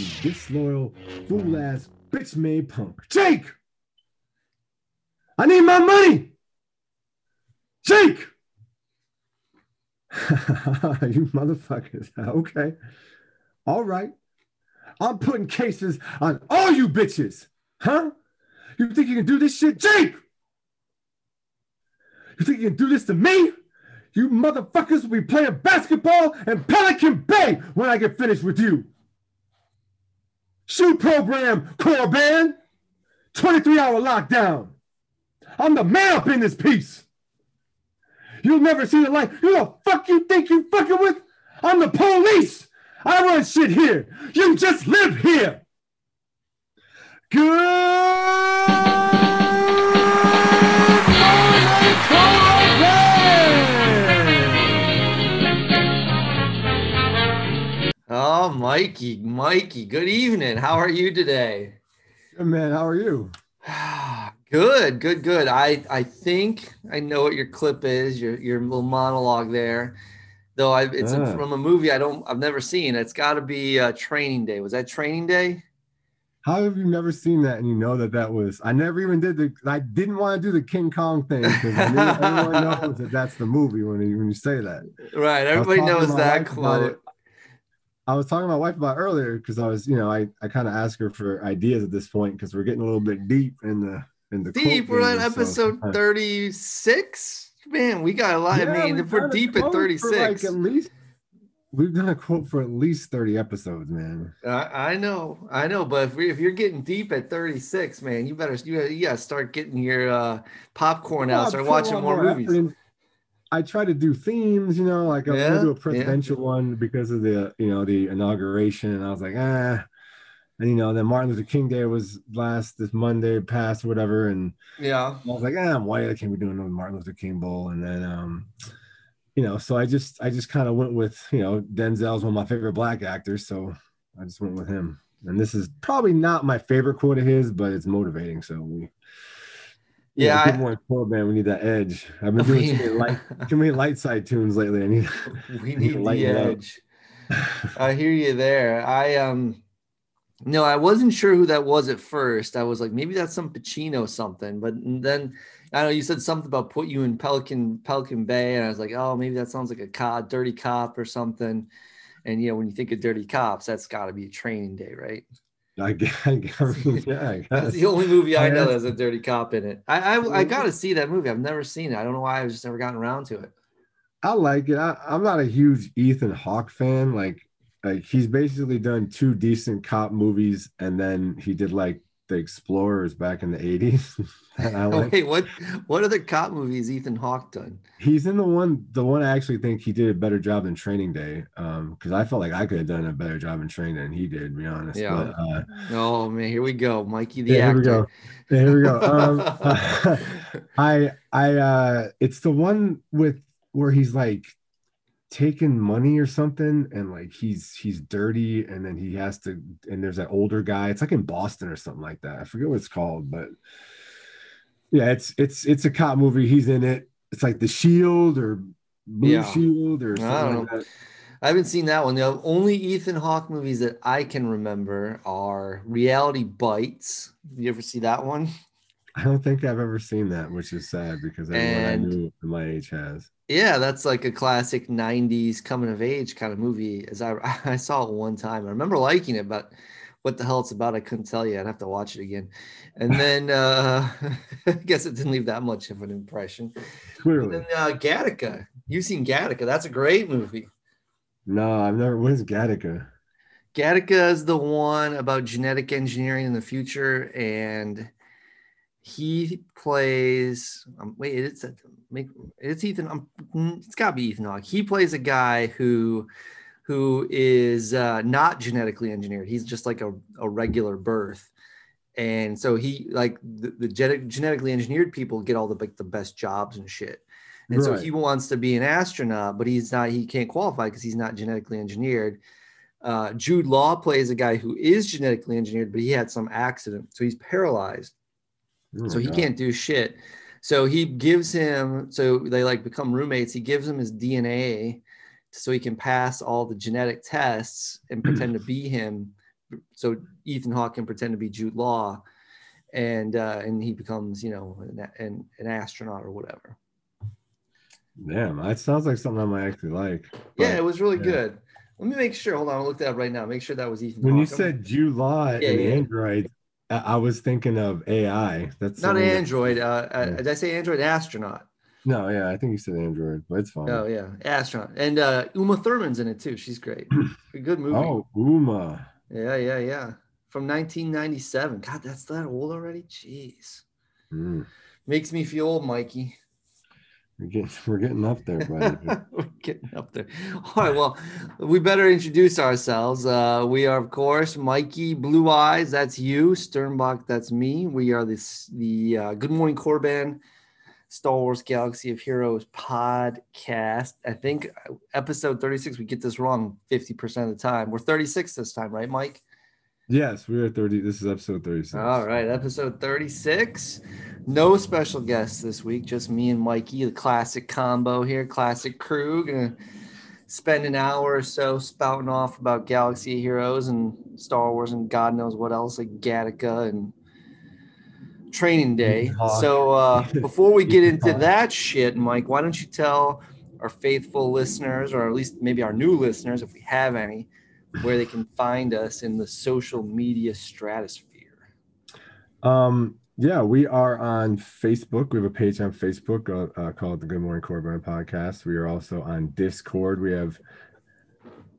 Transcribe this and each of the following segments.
you disloyal, fool ass, bitch made punk. Jake! I need my money! Jake! you motherfuckers. Okay. All right. I'm putting cases on all you bitches. Huh? You think you can do this shit, Jake? You think you can do this to me? You motherfuckers will be playing basketball in Pelican Bay when I get finished with you. Shoot program, Corcoran. 23 hour lockdown. I'm the man up in this piece. You've never seen it like, who the fuck you think you fucking with? I'm the police. I run shit here. You just live here. Good Mikey, Mikey, good evening. How are you today? Good man, how are you? good, good, good. I I think I know what your clip is. Your your little monologue there. Though I, it's Ah. from a movie I don't I've never seen. It's got to be uh, Training Day. Was that Training Day? How have you never seen that and you know that that was? I never even did the. I didn't want to do the King Kong thing because everyone knows that that's the movie when you, when you say that. Right. Everybody knows that it. I was talking to my wife about earlier because I was, you know, I, I kind of asked her for ideas at this point because we're getting a little bit deep in the in the Deep. We're on game, so episode 36. Man, we got a lot. I Yeah, mean, if we're deep at 36. like, at least we've done a quote for at least 30 episodes, man. I, I know, I know, but if, we, if you're getting deep at 36, man, you better you, you gotta start getting your uh, popcorn out, start watching more effort movies. I try to do themes, you know, like I was Yeah, gonna do a yeah. presidential one because of the, you know, the inauguration, and I was like, ah, and you know, then Martin Luther King Day was last this Monday, past whatever, and Yeah, I was like, ah, I'm white, I can't be doing no Martin Luther King Bowl, and then, um, you know, so I just, I just kind of went with, you know, Denzel's one of my favorite black actors, so I just went with him, and this is probably not my favorite quote of his, but it's motivating, so we. Yeah, good I- morning, Korriban. We need that edge. I've been doing too many light, too many light side tunes lately. I need. we need need the lighten it up. edge. I hear you there. I um, no, I wasn't sure who that was at first. I was like, maybe that's some Pacino something, but then I know you said something about put you in Pelican Pelican Bay, and I was like, oh, maybe that sounds like a cop, dirty cop or something. And you know, when you think of dirty cops, that's got to be a training day, right? I I guess, yeah, I That's the only movie I know that asked- has a dirty cop in it. I I, I got to see that movie. I've never seen it. I don't know why I've just never gotten around to it. I like it. I, I'm not a huge Ethan Hawke fan. Like, like he's basically done two decent cop movies, and then he did like the Explorers back in the '80s. and I like. Wait, what what other cop movies Ethan Hawke done? He's in the one, the one I actually think he did a better job in Training Day. Um, because I felt like I could have done a better job in Training than he did. To be honest. Yeah. But, uh, Oh man, here we go, Mikey the Yeah, here we actor. go. Yeah, here we go. Um, I I uh it's the one with where he's like taking money or something and like he's he's dirty and then he has to and there's that older guy. It's like in Boston or something like that. I forget what it's called, but yeah, it's it's it's a cop movie. He's in it. It's like the shield or blue Yeah. shield or I don't something like know. that. I haven't seen that one. The only Ethan Hawke movies that I can remember are Reality Bites. You ever see that one? I don't think I've ever seen that, which is sad because everyone And- I knew my age has. Yeah, that's like a classic '90s coming of age kind of movie. As I I saw it one time, I remember liking it, but what the hell it's about, I couldn't tell you. I'd have to watch it again. And then uh, I guess it didn't leave that much of an impression. And Clearly. then uh, Gattaca, you've seen Gattaca? That's a great movie. No, I've never what is Gattaca? Gattaca is the one about genetic engineering in the future, and he plays. Um, wait, it's make it's Ethan. Um, it's got to be Ethan Hawke. He plays a guy who who is uh, not genetically engineered. He's just like a, a regular birth. And so he like the, the genetic, genetically engineered people get all the like the best jobs and shit. And so he wants to be an astronaut, but he's not. He can't qualify because he's not genetically engineered. Uh, Jude Law plays a guy who is genetically engineered, but he had some accident, so he's paralyzed Oh so he God. can't do shit. So he gives him, so they like become roommates. He gives him his DNA so he can pass all the genetic tests and pretend to be him so Ethan Hawke can pretend to be Jude Law, and uh, and he becomes you know an, an, an astronaut or whatever. Damn, that sounds like something I might actually like. yeah, it was really yeah. good. Let me make sure. Hold on, I'll look that up right now. Make sure that was Ethan. When you said Jude Law and Yeah, yeah. I, was thinking of AI. That's not that- Android. Uh, uh, Yeah. did I say Android? Astronaut. No, yeah, I think you said Android, but it's fine. Oh yeah, astronaut. And uh, Uma Thurman's in it too. She's great. A good movie. Oh, Uma. Yeah, yeah, yeah. From 1997. God, that's that old already. Jeez, Mm. makes me feel old, Mikey. We're getting, we're getting up there, buddy. We're getting up there. All right, well, we better introduce ourselves. Uh, we are, of course, Mikey Blue Eyes. That's you, Sternbach. That's me. We are this the uh, Good Morning Korriban Star Wars Galaxy of Heroes podcast. I think uh, episode 36. We get this wrong 50% of the time. We're 36 this time, right, Mike? Yes, we are 30. This is episode 36. All right, episode 36. No special guests this week, just me and Mikey, the classic combo here, classic crew. Gonna spend an hour or so spouting off about Galaxy Heroes and Star Wars and God knows what else, like Gattaca and Training Day. So uh, before we get into that shit, Mike, why don't you tell our faithful listeners, or at least maybe our new listeners, if we have any, where they can find us in the social media stratosphere? Um, yeah, we are on Facebook. We have a page on Facebook uh, uh, called the Good Morning Korriban Podcast. We are also on Discord. We have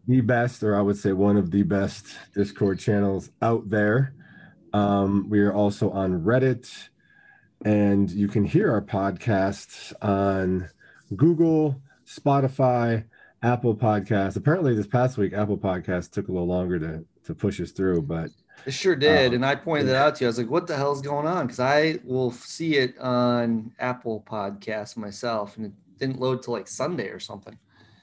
the best, or I would say one of the best Discord channels out there. Um, we are also on Reddit, and you can hear our podcasts on Google, Spotify, Apple Podcast. Apparently, this past week, Apple Podcast took a little longer to to push us through, but It sure did. Um, and I pointed it out to you. I was like, what the hell's going on? Because I will see it on Apple Podcast myself, and it didn't load till like Sunday or something.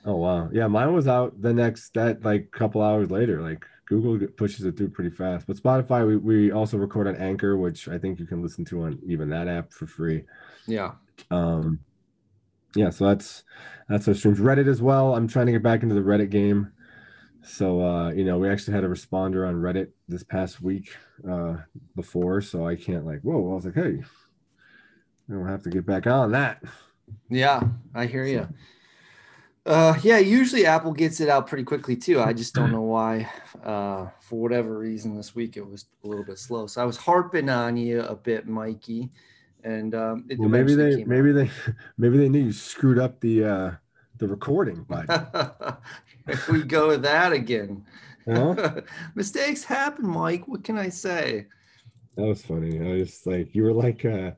Oh wow. Yeah, mine was out the next that like couple hours later. Like Google pushes it through pretty fast. But Spotify, we, we also record on Anchor, which I think you can listen to on even that app for free. Yeah. Um yeah, so that's that's our streams. Reddit as well. I'm trying to get back into the Reddit game. So uh, you know, we actually had a responder on Reddit this past week uh before, so I can't like, whoa, I was like, hey, I don't have to get back on that. Yeah, I hear you. Uh, yeah, usually Apple gets it out pretty quickly too. I just don't know why. Uh, for whatever reason, this week it was a little bit slow. So I was harping on you a bit, Mikey, and um, it Well, maybe they maybe they maybe they knew you screwed up the uh the recording out. Here we go with that again. Huh? Mistakes happen, Mike. What can I say? That was funny. I was like, you were like, uh,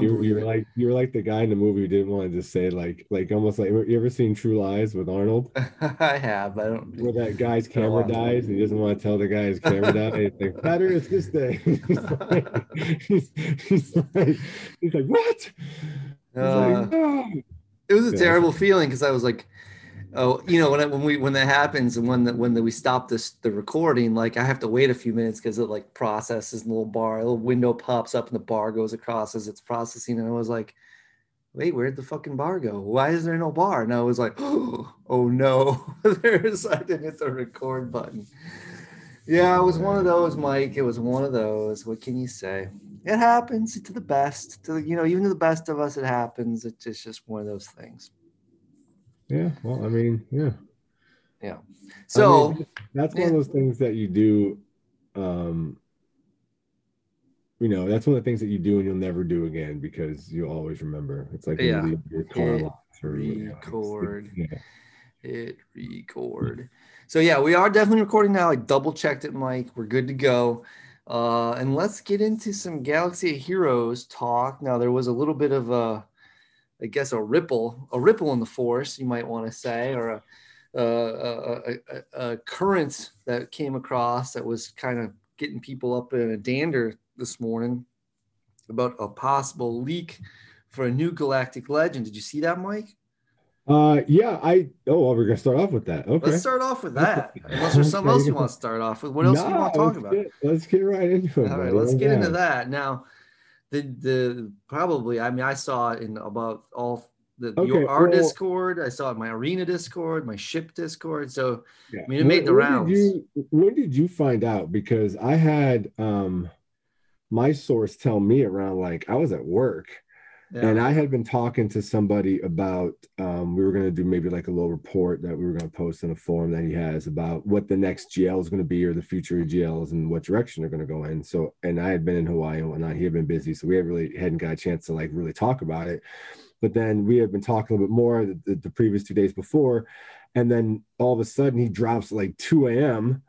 you, you were like, you were like the guy in the movie who didn't want to just say like, like almost like, you ever seen True Lies with Arnold, I have. I don't. where that guy's camera dies and he doesn't want to tell the guy his camera died. He's like, better it's this day. he's, like, he's, he's like, he's like, what? Uh, like, no. it was a terrible feeling because I was like, oh, you know, when I, when we when that happens and when the, when the, we stop this the recording, like I have to wait a few minutes because it like processes in the little bar, a little window pops up and the bar goes across as it's processing, and I was like, wait, where'd the fucking bar go? Why is there no bar? And I was like, oh, oh no, there's I didn't hit the record button. Yeah, it was one of those, Mike. It was one of those. What can you say? It happens to the best. To the, you know, even to the best of us, it happens. It's just, just one of those things. Yeah. Well, I mean, yeah. Yeah. So I mean, that's one of those things that you do um you know that's one of the things that you do and you'll never do again because you'll always remember it's like Yeah. you your car Hit locked or you know, record. yeah. hit record. So yeah, we are definitely recording now. I double checked it, Mike. We're good to go. Uh, and let's get into some Galaxy Heroes talk. Now there was a little bit of a, I guess a ripple, a ripple in the force, you might want to say, or a, a, a, a, a current that came across that was kind of getting people up in a dander this morning about a possible leak for a new Galactic Legend. Did you see that, Mike? uh yeah i oh well we're gonna start off with that okay Let's start off with that. Unless there's something else you want to start off with. What else do you want to talk about? get, let's get right into it All right, buddy. let's get into that. Now, the the probably I mean I saw it in about all the Okay, your, our well- Discord. I saw it in my arena Discord, my ship Discord. So Yeah. I mean, it made the when rounds. Did you, when did you find out? Because I had um my source tell me around like I was at work yeah, and I had been talking to somebody about um we were gonna do maybe like a little report that we were gonna post in a forum that he has about what the next GL is gonna be or the future of GLs and what direction they're gonna go in. So and I had been in Hawaii and whatnot. He had been busy, so we had really hadn't got a chance to like really talk about it. But then we had been talking a little bit more the, the, the previous two days before, and then all of a sudden he drops like 2 a.m.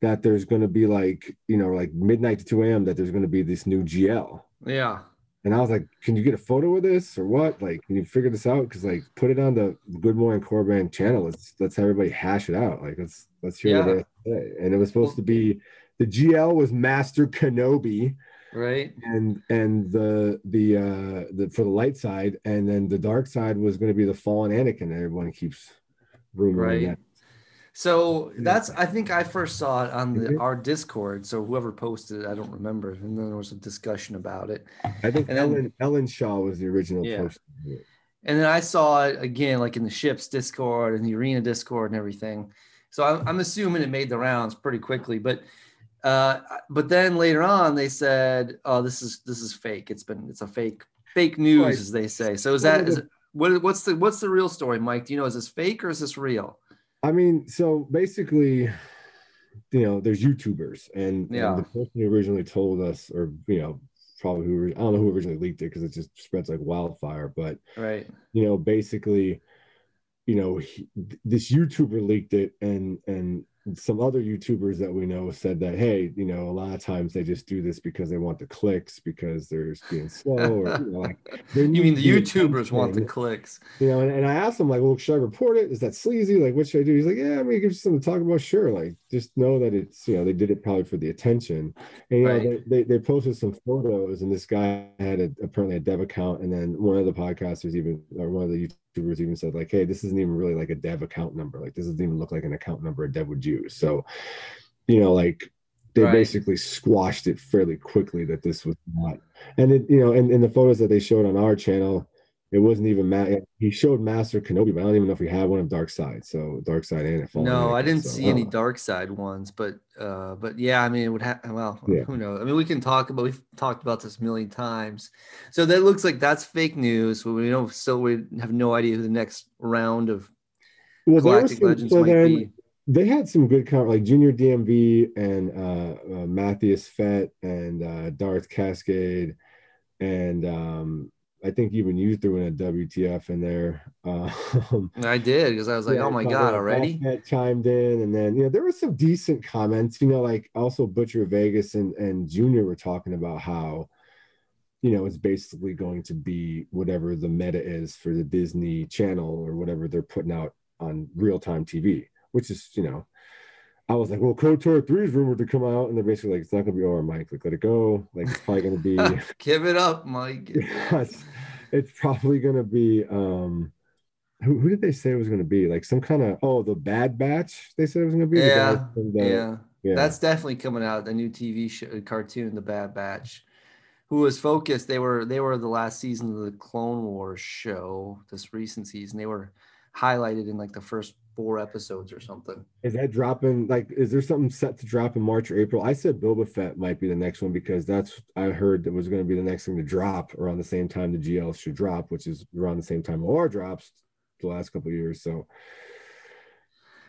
that there's going to be like you know like midnight to 2 a.m. that there's going to be this new GL. yeah, And I was like, "Can you get a photo of this or what? Like, can you figure this out? Because like, put it on the Good Morning Korriban channel. Let's let's everybody hash it out. Like, let's let's hear what Yeah. they have say." And it was supposed to be the GL was Master Kenobi, right. and and the the uh the for the light side, and then the dark side was going to be the fallen Anakin. Everyone keeps rumoring Right. that. So that's I think I first saw it on the Mhm. our Discord. So whoever posted it, I don't remember. And then there was a discussion about it. I think And then- Ellen Ellen Shaw was the original Yeah. post. And then I saw it again, like in the ship's Discord and the arena Discord and everything. So I'm, I'm assuming it made the rounds pretty quickly. But uh, but then later on they said, "Oh, this is this is fake. It's been it's a fake fake news, Right. as they say." So is that is what what's the what's the real story, Mike? Do you know is this fake or is this real? I mean, so basically, you know, there's YouTubers, and, and Yeah. the person who originally told us, or you know, probably who I don't know who originally leaked it because it just spreads like wildfire. But Right. you know, basically, you know, he, this YouTuber leaked it, and and some other YouTubers that we know said that, hey, you know, a lot of times they just do this because they want the clicks because they're being slow, or you know, like You mean the YouTubers want the clicks? You know, and, and I asked him, like, well, should I report it? Is that sleazy? Like, what should I do? He's like, yeah, I mean, it gives you something to talk about. Sure. Like, just know that it's, you know, they did it probably for the attention. And, you know, they, they, they posted some photos, and this guy had a, apparently a dev account. And then one of the podcasters, even, or one of the YouTubers, even said, like, hey, this isn't even really like a dev account number. Like, this doesn't even look like an account number a dev would use. So, you know, like, they Right. basically squashed it fairly quickly that this was not. And it, you know, and in the photos that they showed on our channel, it wasn't even Matt. He showed Master Kenobi, but I don't even know if we had one of Dark Side. So Dark Side and it. Fallen No, I didn't so, see any dark side ones, but uh, but yeah, I mean, it would have. Well, Yeah. who knows? I mean, we can talk about. We've talked about this a million times. So that looks like that's fake news. We don't still we have no idea who the next round of Well, Galactic some, Legends so might then be. they had some good con like Junior DMV and uh, uh Matthias Fett and uh Darth Cascade and um I think even you threw in a WTF in there. Um, I did because I was like, Yeah, oh my god, already? Bobcat chimed in, and then you know there were some decent comments. You know, like also Butcher Vegas and and Junior were talking about how you know it's basically going to be whatever the meta is for the Disney Channel or whatever they're putting out on real time TV, which is you know. I was like, well, KOTOR 3 is rumored to come out, and they're basically like, it's not gonna be over, Mike. Like, let it go. Like, it's probably gonna be Give it up, Mike. it's, it's probably gonna be um who, who did they say it was gonna be? Like some kind of oh the bad batch they said it was gonna be Yeah, the- yeah. yeah. That's definitely coming out. The new TV show, cartoon, The Bad Batch, who was focused. They were they were the last season of the Clone Wars show. This recent season, they were highlighted in like the first four episodes or something. is that dropping like is there something set to drop in March or April? I said Boba Fett might be the next one because that's I heard that was gonna be the next thing to drop around the same time the GL should drop, which is around the same time OR drops the last couple of years. So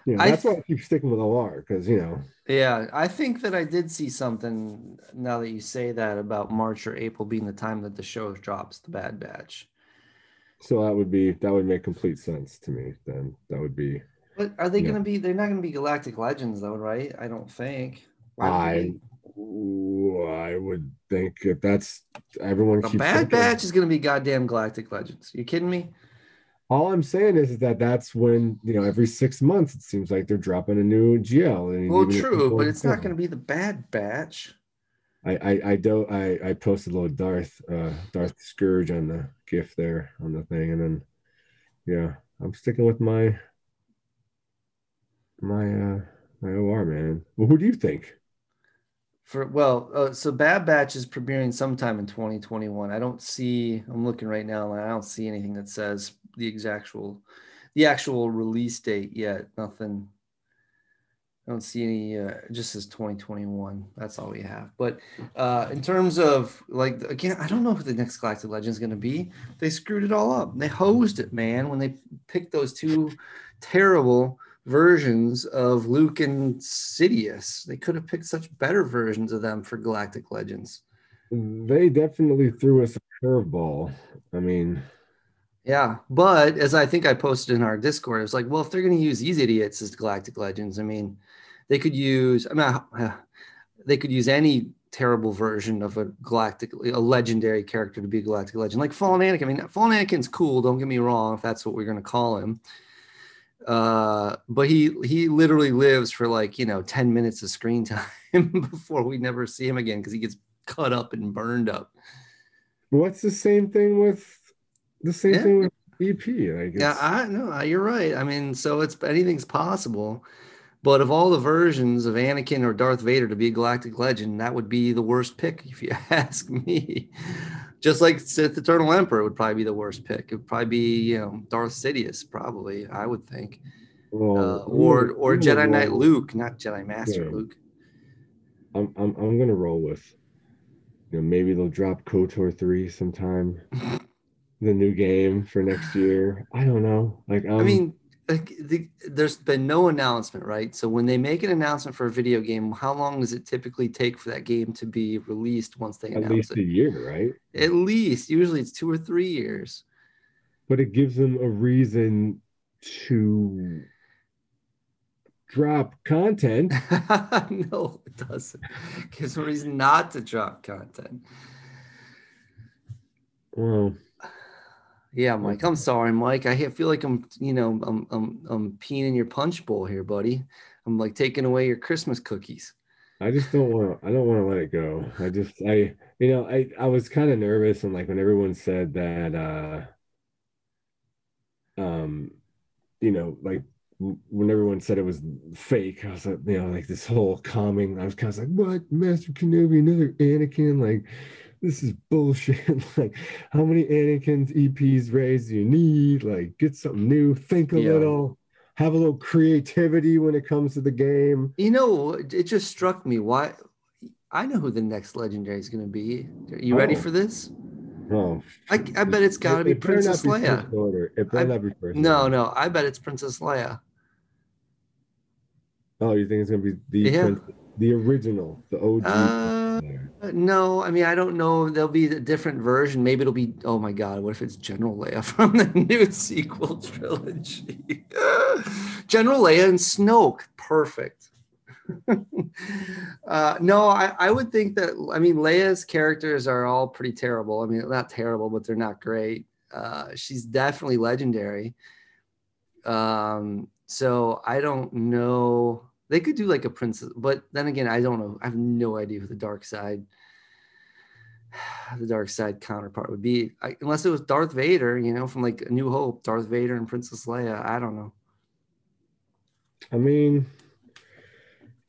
you know, I that's why I keep sticking with OR because you know Yeah, I think that I did see something now that you say that about March or April being the time that the show drops, The Bad Batch. so that would be that would make complete sense to me then. That would be But are they Yeah. going to be? They're not going to be Galactic Legends, though, right? I don't think. Why I they- I would think if that's everyone The Bad thinking- Batch is going to be goddamn Galactic Legends. You kidding me? All I'm saying is that that's when you know every six months it seems like they're dropping a new GL. Well, true, but it's not going to be the Bad Batch. I I I don't I I posted a little Darth uh Darth Scourge on the GIF there on the thing, and then yeah, I'm sticking with my my uh my OR man. Well, who do you think? For well, uh, so Bad Batch is premiering sometime in 2021. I don't see. I'm looking right now, and I don't see anything that says the exact the actual release date yet. Nothing. I don't see any. Uh, just says 2021. That's all we have. But uh, in terms of like again, I don't know who the next Galactic Legend is going to be. They screwed it all up. They hosed it, man. When they picked those two terrible versions of Luke and Sidious. They could have picked such better versions of them for Galactic Legends. They definitely threw us a curveball. I mean, yeah, but as I think I posted in our Discord, it was like, well, if they're going to use these idiots as Galactic Legends, I mean, they could use. I mean, uh, they could use any terrible version of a galactic, a legendary character to be a galactic legend, like Fallen Anakin. I mean, Fallen Anakin's cool. Don't get me wrong, if that's what we're going to call him uh but he he literally lives for like you know 10 minutes of screen time before we never see him again because he gets cut up and burned up what's the same thing with the same yeah. thing with ep like yeah i know you're right i mean so it's anything's possible but of all the versions of Anakin or Darth Vader to be a galactic legend, that would be the worst pick, if you ask me. Just like Sith Eternal Emperor would probably be the worst pick. It would probably be, you know, Darth Sidious, probably, I would think. Uh, or or Jedi Knight Luke, not Jedi Master yeah. Luke. I'm, I'm I'm gonna roll with, you know, maybe they'll drop KOTOR three sometime, the new game for next year. I don't know. Like, um, I mean, like the, there's been no announcement, right? So when they make an announcement for a video game, how long does it typically take for that game to be released once they At announce least a year, right? At least, usually it's two or three years. But it gives them a reason to drop content. no, it doesn't. It gives them a reason not to drop content. Well, yeah, Mike. I'm sorry, Mike. I feel like I'm, you know, I'm, I'm, I'm peeing in your punch bowl here, buddy. I'm like taking away your Christmas cookies. I just don't want to. I don't want to let it go. I just, I, you know, I, I was kind of nervous, and like when everyone said that, uh, um, you know, like when everyone said it was fake, I was like, you know, like this whole calming. I was kind of like, what, Master Kenobi, another Anakin, like this is bullshit. like, how many Anakin's EPs raised do you need? Like, get something new, think a yeah. little, have a little creativity when it comes to the game. You know, it just struck me. Why? I know who the next legendary is going to be. Are you oh. ready for this? Oh, I, I bet it's got to be Princess be Leia. Order. It better I, not be first. No, order. no, I bet it's Princess Leia. Oh, you think it's gonna be the yeah. the original, the OG? Uh, no, I mean I don't know. There'll be a different version. Maybe it'll be. Oh my God, what if it's General Leia from the new sequel trilogy? General Leia and Snoke, perfect. uh, no, I, I would think that. I mean, Leia's characters are all pretty terrible. I mean, not terrible, but they're not great. Uh, she's definitely legendary. Um, so I don't know. They could do like a princess, but then again, I don't know. I have no idea who the dark side, the dark side counterpart would be, I, unless it was Darth Vader. You know, from like A New Hope, Darth Vader and Princess Leia. I don't know. I mean,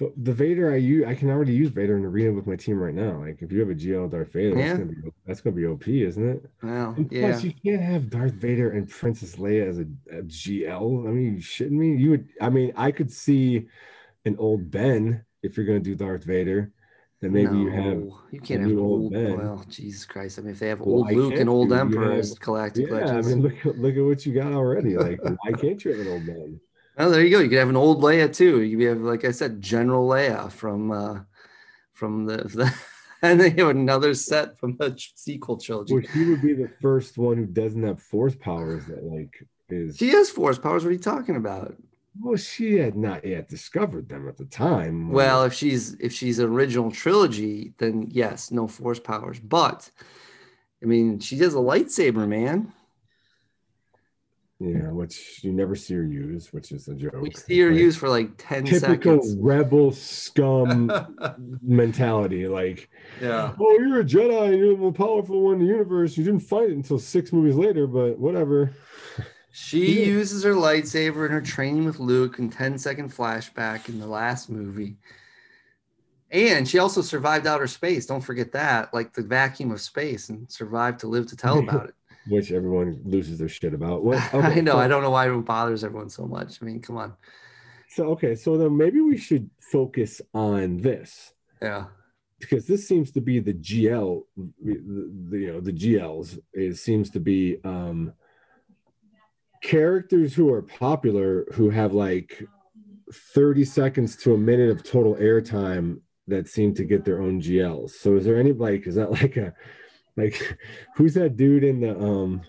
but the Vader I use, I can already use Vader in arena with my team right now. Like if you have a GL Darth Vader, yeah. that's gonna be that's gonna be OP, isn't it? Well, and yeah. Plus, you can't have Darth Vader and Princess Leia as a, a GL. I mean, you shitting me? You would. I mean, I could see an old Ben if you're gonna do Darth Vader. Then maybe no, you have you can't have old Ben. Well, Jesus Christ! I mean, if they have well, old Luke and old Emperor as Galactic yeah, Legends, I mean, look look at what you got already. Like, why can't you have an old Ben? Oh, there you go. You could have an old Leia too. You could have, like I said, General Leia from uh, from the, the and then you have another set from the sequel trilogy. Well, he would be the first one who doesn't have force powers that like is. She has force powers. What are you talking about? Well, she had not yet discovered them at the time. Well, if she's if she's original trilogy, then yes, no force powers. But I mean, she has a lightsaber, man. Yeah, which you never see her use, which is a joke. We see her like, use for like 10 typical seconds. rebel scum mentality. Like, yeah. Oh, you're a Jedi and you're the most powerful one in the universe. You didn't fight it until six movies later, but whatever. She yeah. uses her lightsaber in her training with Luke in 10 second flashback in the last movie. And she also survived outer space. Don't forget that, like the vacuum of space, and survived to live to tell about it. Which everyone loses their shit about. What, okay, I know. So, I don't know why it bothers everyone so much. I mean, come on. So okay, so then maybe we should focus on this. Yeah. Because this seems to be the GL, the, the you know the GLs. It seems to be um characters who are popular who have like 30 seconds to a minute of total airtime that seem to get their own GLs. So is there any like is that like a like who's that dude in the um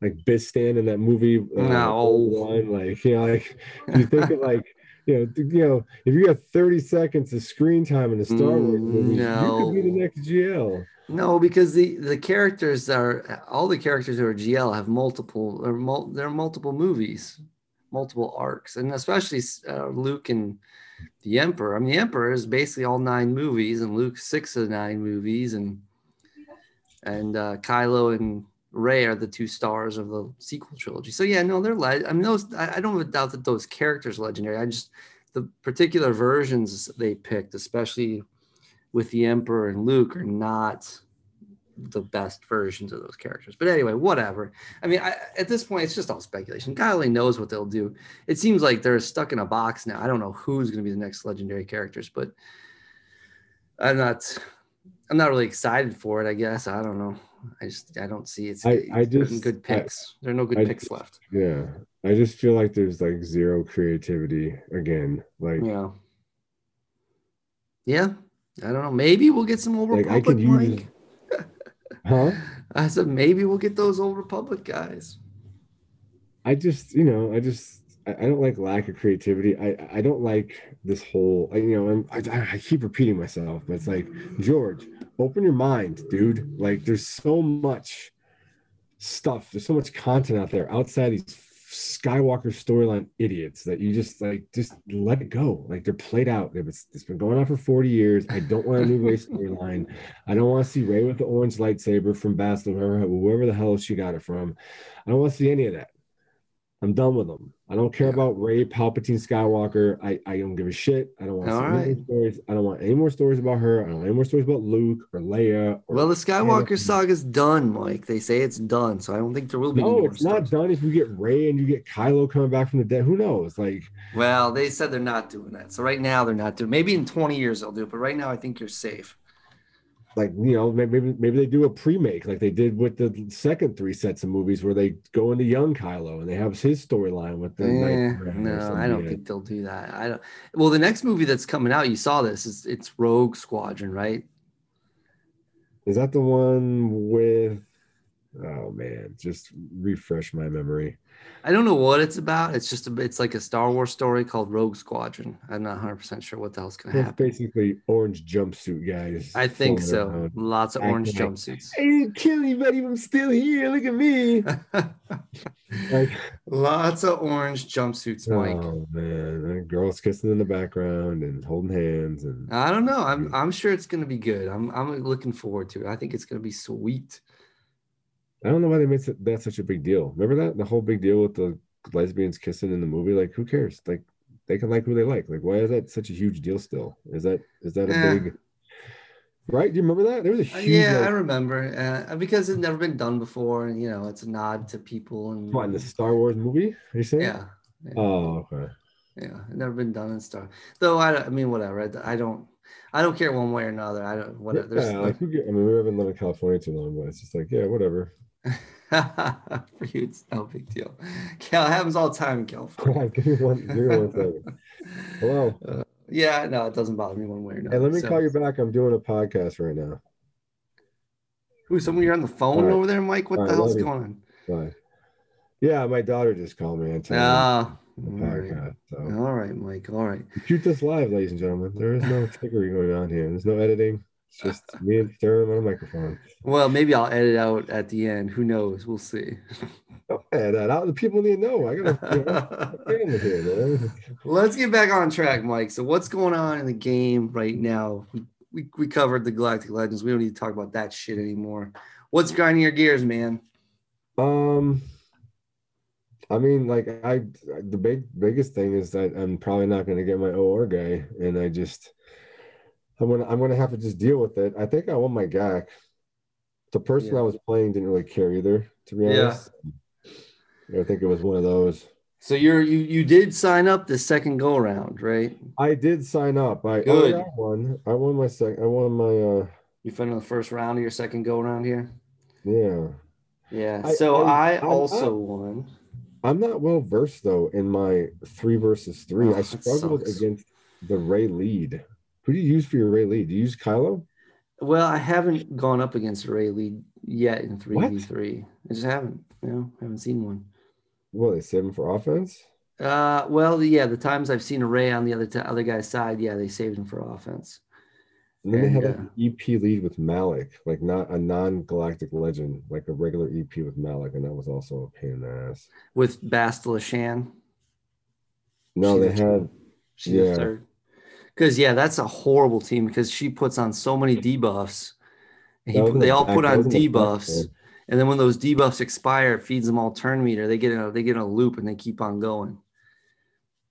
like Bistan in that movie? Uh, no, one like you know like you think of like you know you know if you got 30 seconds of screen time in a Star Wars mm, movie, no. you could be the next GL. No, because the the characters are all the characters who are GL have multiple or mul- there are multiple movies, multiple arcs, and especially uh, Luke and the Emperor. I mean, the Emperor is basically all nine movies, and Luke six of nine movies, and and uh, Kylo and Rey are the two stars of the sequel trilogy. So yeah, no, they're le- I mean, those I, I don't doubt that those characters are legendary. I just the particular versions they picked, especially with the Emperor and Luke are not the best versions of those characters. But anyway, whatever. I mean, I, at this point, it's just all speculation. God only knows what they'll do. It seems like they're stuck in a box now. I don't know who's going to be the next legendary characters, but I'm not. I'm not really excited for it. I guess I don't know. I just I don't see it's. I, I just good picks. I, there are no good I picks left. Yeah, I just feel like there's like zero creativity again. Like yeah, yeah. I don't know. Maybe we'll get some Old like Republic. I use, huh? I said maybe we'll get those Old Republic guys. I just, you know, I just, I, don't like lack of creativity. I, I don't like this whole, you know, I, I keep repeating myself, but it's like George, open your mind, dude. Like, there's so much stuff. There's so much content out there outside these Skywalker storyline idiots that you just like just let it go. Like they're played out. It's, it's been going on for 40 years. I don't want a new Rey storyline. I don't want to see Rey with the orange lightsaber from Bastila, wherever, wherever the hell she got it from. I don't want to see any of that. I'm done with them. I don't care yeah. about Rey Palpatine Skywalker. I, I don't give a shit. I don't want All right. stories. I don't want any more stories about her. I don't want any more stories about Luke or Leia. Or well, the Skywalker saga is done, Mike. They say it's done, so I don't think there will be. No, it's not done. If you get Rey and you get Kylo coming back from the dead, who knows? Like, well, they said they're not doing that. So right now they're not doing. Maybe in 20 years they'll do it, but right now I think you're safe like you know maybe maybe they do a pre-make like they did with the second three sets of movies where they go into young Kylo and they have his storyline with the eh, no I don't think they'll do that. I don't well the next movie that's coming out you saw this is it's Rogue Squadron right? Is that the one with oh man just refresh my memory I don't know what it's about. It's just a, it's like a Star Wars story called Rogue Squadron. I'm not 100 percent sure what the hell's gonna happen. Basically, orange jumpsuit guys. I think so. Around. Lots of orange jumpsuits. I didn't kill anybody. I'm still here. Look at me. like, Lots of orange jumpsuits, oh, Mike. Oh man, girls kissing in the background and holding hands and. I don't know. I'm I'm sure it's gonna be good. I'm I'm looking forward to it. I think it's gonna be sweet. I don't know why they made that such a big deal. Remember that the whole big deal with the lesbians kissing in the movie? Like, who cares? Like, they can like who they like. Like, why is that such a huge deal still? Is that is that a yeah. big right? Do you remember that? There was a uh, huge. Yeah, like, I remember uh, because it's never been done before, and you know, it's a nod to people. And what in the Star Wars movie? Are you saying? Yeah. yeah. Oh, okay. Yeah, never been done in Star. Though I, I mean, whatever. I, I don't. I don't care one way or another. I don't. Whatever. Yeah, like, like, I mean, we haven't lived in California too long, but it's just like, yeah, whatever. For you, it's no big deal. Cal it happens all the time in California. give me one, give me one second. Hello. Uh, yeah, no, it doesn't bother me one way or another. Hey, let me so. call you back. I'm doing a podcast right now. Who? Someone you're on the phone right. over there, Mike? What the hell's going on? Bye. Yeah, my daughter just called me. Ah, all right. So. all right, Mike. All right. Shoot this live, ladies and gentlemen. There is no trickery going on here. There's no editing. Just me and Sturm on a microphone. Well, maybe I'll edit out at the end. Who knows? We'll see. Don't edit that out. The people need to know. I gotta here, man. Let's get back on track, Mike. So, what's going on in the game right now? We, we, we covered the Galactic Legends. We don't need to talk about that shit anymore. What's grinding your gears, man? Um, I mean, like I, the big biggest thing is that I'm probably not going to get my OR guy, and I just I'm gonna I'm gonna have to just deal with it. I think I won my GAC. The person Yeah. I was playing didn't really care either, to be Yeah. honest. I think it was one of those. So you're you you did sign up the second go around, right? I did sign up. I Good. I won. I won my second. I won my uh You finished the first round of your second go around here. yeah. Yeah. I- so I- I, I'm also not- won. I'm not well versed though in my three versus three. Oh, I struggled against the Rey lead. Who do you use for your Rey lead? Do you use Kylo? Well, I haven't gone up against a Rey lead yet in three v three. I just haven't. You know, haven't seen one. Well, they save him for offense. Uh, well, yeah, the times I've seen a Rey on the other t- other guy's side, yeah, they saved him for offense. And then they had And, like an EP lead with Malak, like not a non-galactic legend, like a regular EP with Malak, and that was also a pain in the ass. with Bastila Shan. No, She's they had She's Yeah. third. Because yeah, that's a horrible team because she puts on so many debuffs. He That was put- in they all put on was in the back debuffs, and then when those debuffs expire, it feeds them all turn meter. They get in a they get in a loop and they keep on going.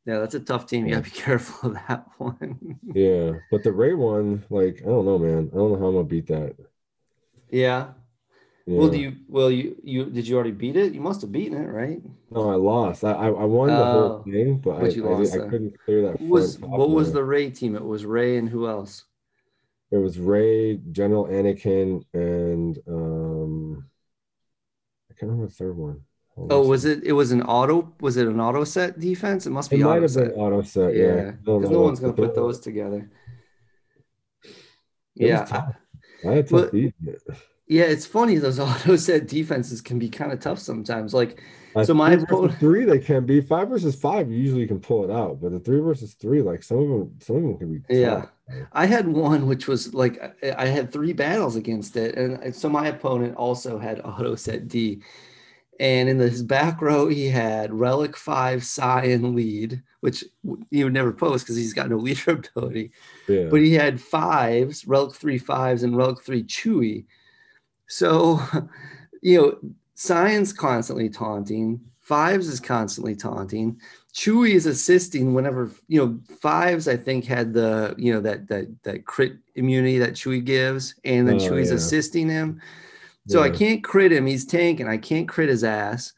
Yeah, that's a tough team. You gotta be careful of that one. yeah, but the Rey one, like I don't know, man. I don't know how I'm gonna beat that. yeah. Yeah. Well, do you? Well, you you did you already beat it? You must have beaten it, right? No, I lost. I I, I won the whole Oh, thing, but, I, you I, lost did- I couldn't clear that. Was what was there. the Rey team? It was Rey and who else? It was Rey, General Anakin, and um, I can't remember the third one. Hold Oh, on. was it? It was an auto. Was it an auto set defense? It must It be might auto have set. been auto set. Yeah, Yeah, I because know no one's gonna put those together. It Yeah, tough. I had But- beating it. Yeah. It's funny those auto set defenses can be kind of tough sometimes. Like, Uh, So my three opponent- three, they can be five versus five. Usually You usually can pull it out, but the three versus three, like some of them, some of them can be. Yeah. I had one which was like I had three battles against it, and so my opponent also had auto set D. And in his back row, he had Relic Five Cyan lead, which he would never post because he's got no leader ability. yeah. but he had fives, relic three fives, and relic three Chewie. So, you know, science constantly taunting, fives is constantly taunting. Chewie is assisting whenever you know fives. I think had the you know that that that crit immunity that Chewie gives, and then Oh, Chewie's yeah. assisting him. So I can't crit him. He's tanking. I can't crit his ass.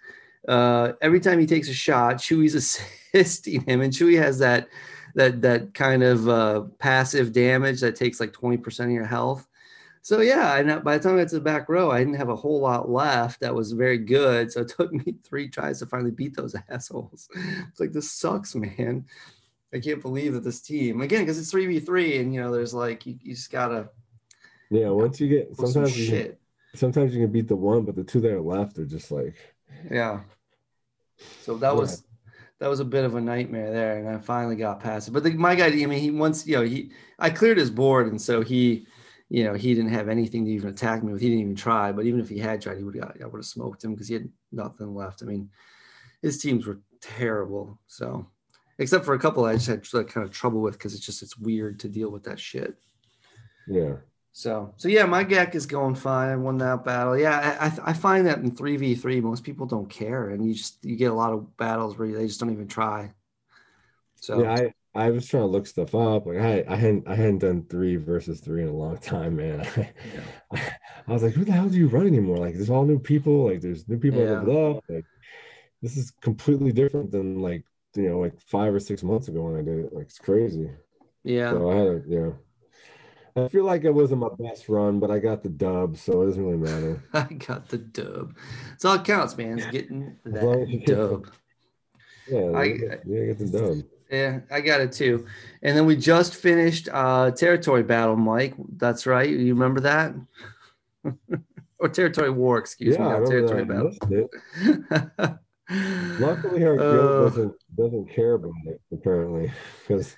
Uh, every time he takes a shot, Chewie's assisting him, and Chewie has that that that kind of uh, passive damage that takes like twenty percent of your health. So yeah, and by the time I got to the back row, I didn't have a whole lot left. That was very good. So it took me three tries to finally beat those assholes. It's like this sucks, man. I can't believe that this team again because it's three v three, and you know there's like you, you just gotta yeah. Once you get, sometimes you can, shit. sometimes you can beat the one, but the two that are left are just like, Yeah. So that Yeah. was that was a bit of a nightmare there, and I finally got past it. But the, my guy, I mean, he once you know he I cleared his board, and so he, you know, he didn't have anything to even attack me with. He didn't even try. But even if he had tried, he would have I would have smoked him because he had nothing left. I mean, his teams were terrible. So except for a couple I just had like, kind of trouble with because it's just it's weird to deal with that shit. yeah, So, so yeah, my GAC is going fine. I won that battle. Yeah, I, I, find that in three v three, most people don't care, and you just you get a lot of battles where they just don't even try. So yeah. I I was trying to look stuff up. Like I I hadn't I hadn't done three versus three in a long time, man. I, was like, who the hell do you run anymore? Like, there's all new people. Like, there's new people Yeah. that leveled up. Like, this is completely different than like you know like five or six months ago when I did it. Like, it's crazy. yeah, So I had a yeah. I feel like it wasn't my best run, but I got the dub, so it doesn't really matter. I got the dub. It's all it counts, man. Is getting As long as you that dub. Yeah, I- yeah, get the dub. Yeah, I got it too. And then we just finished uh territory battle, Mike. That's right. You remember that? or territory war, excuse Yeah, me, not territory that. Battle. Luckily, our guild Uh, doesn't doesn't care about it apparently, because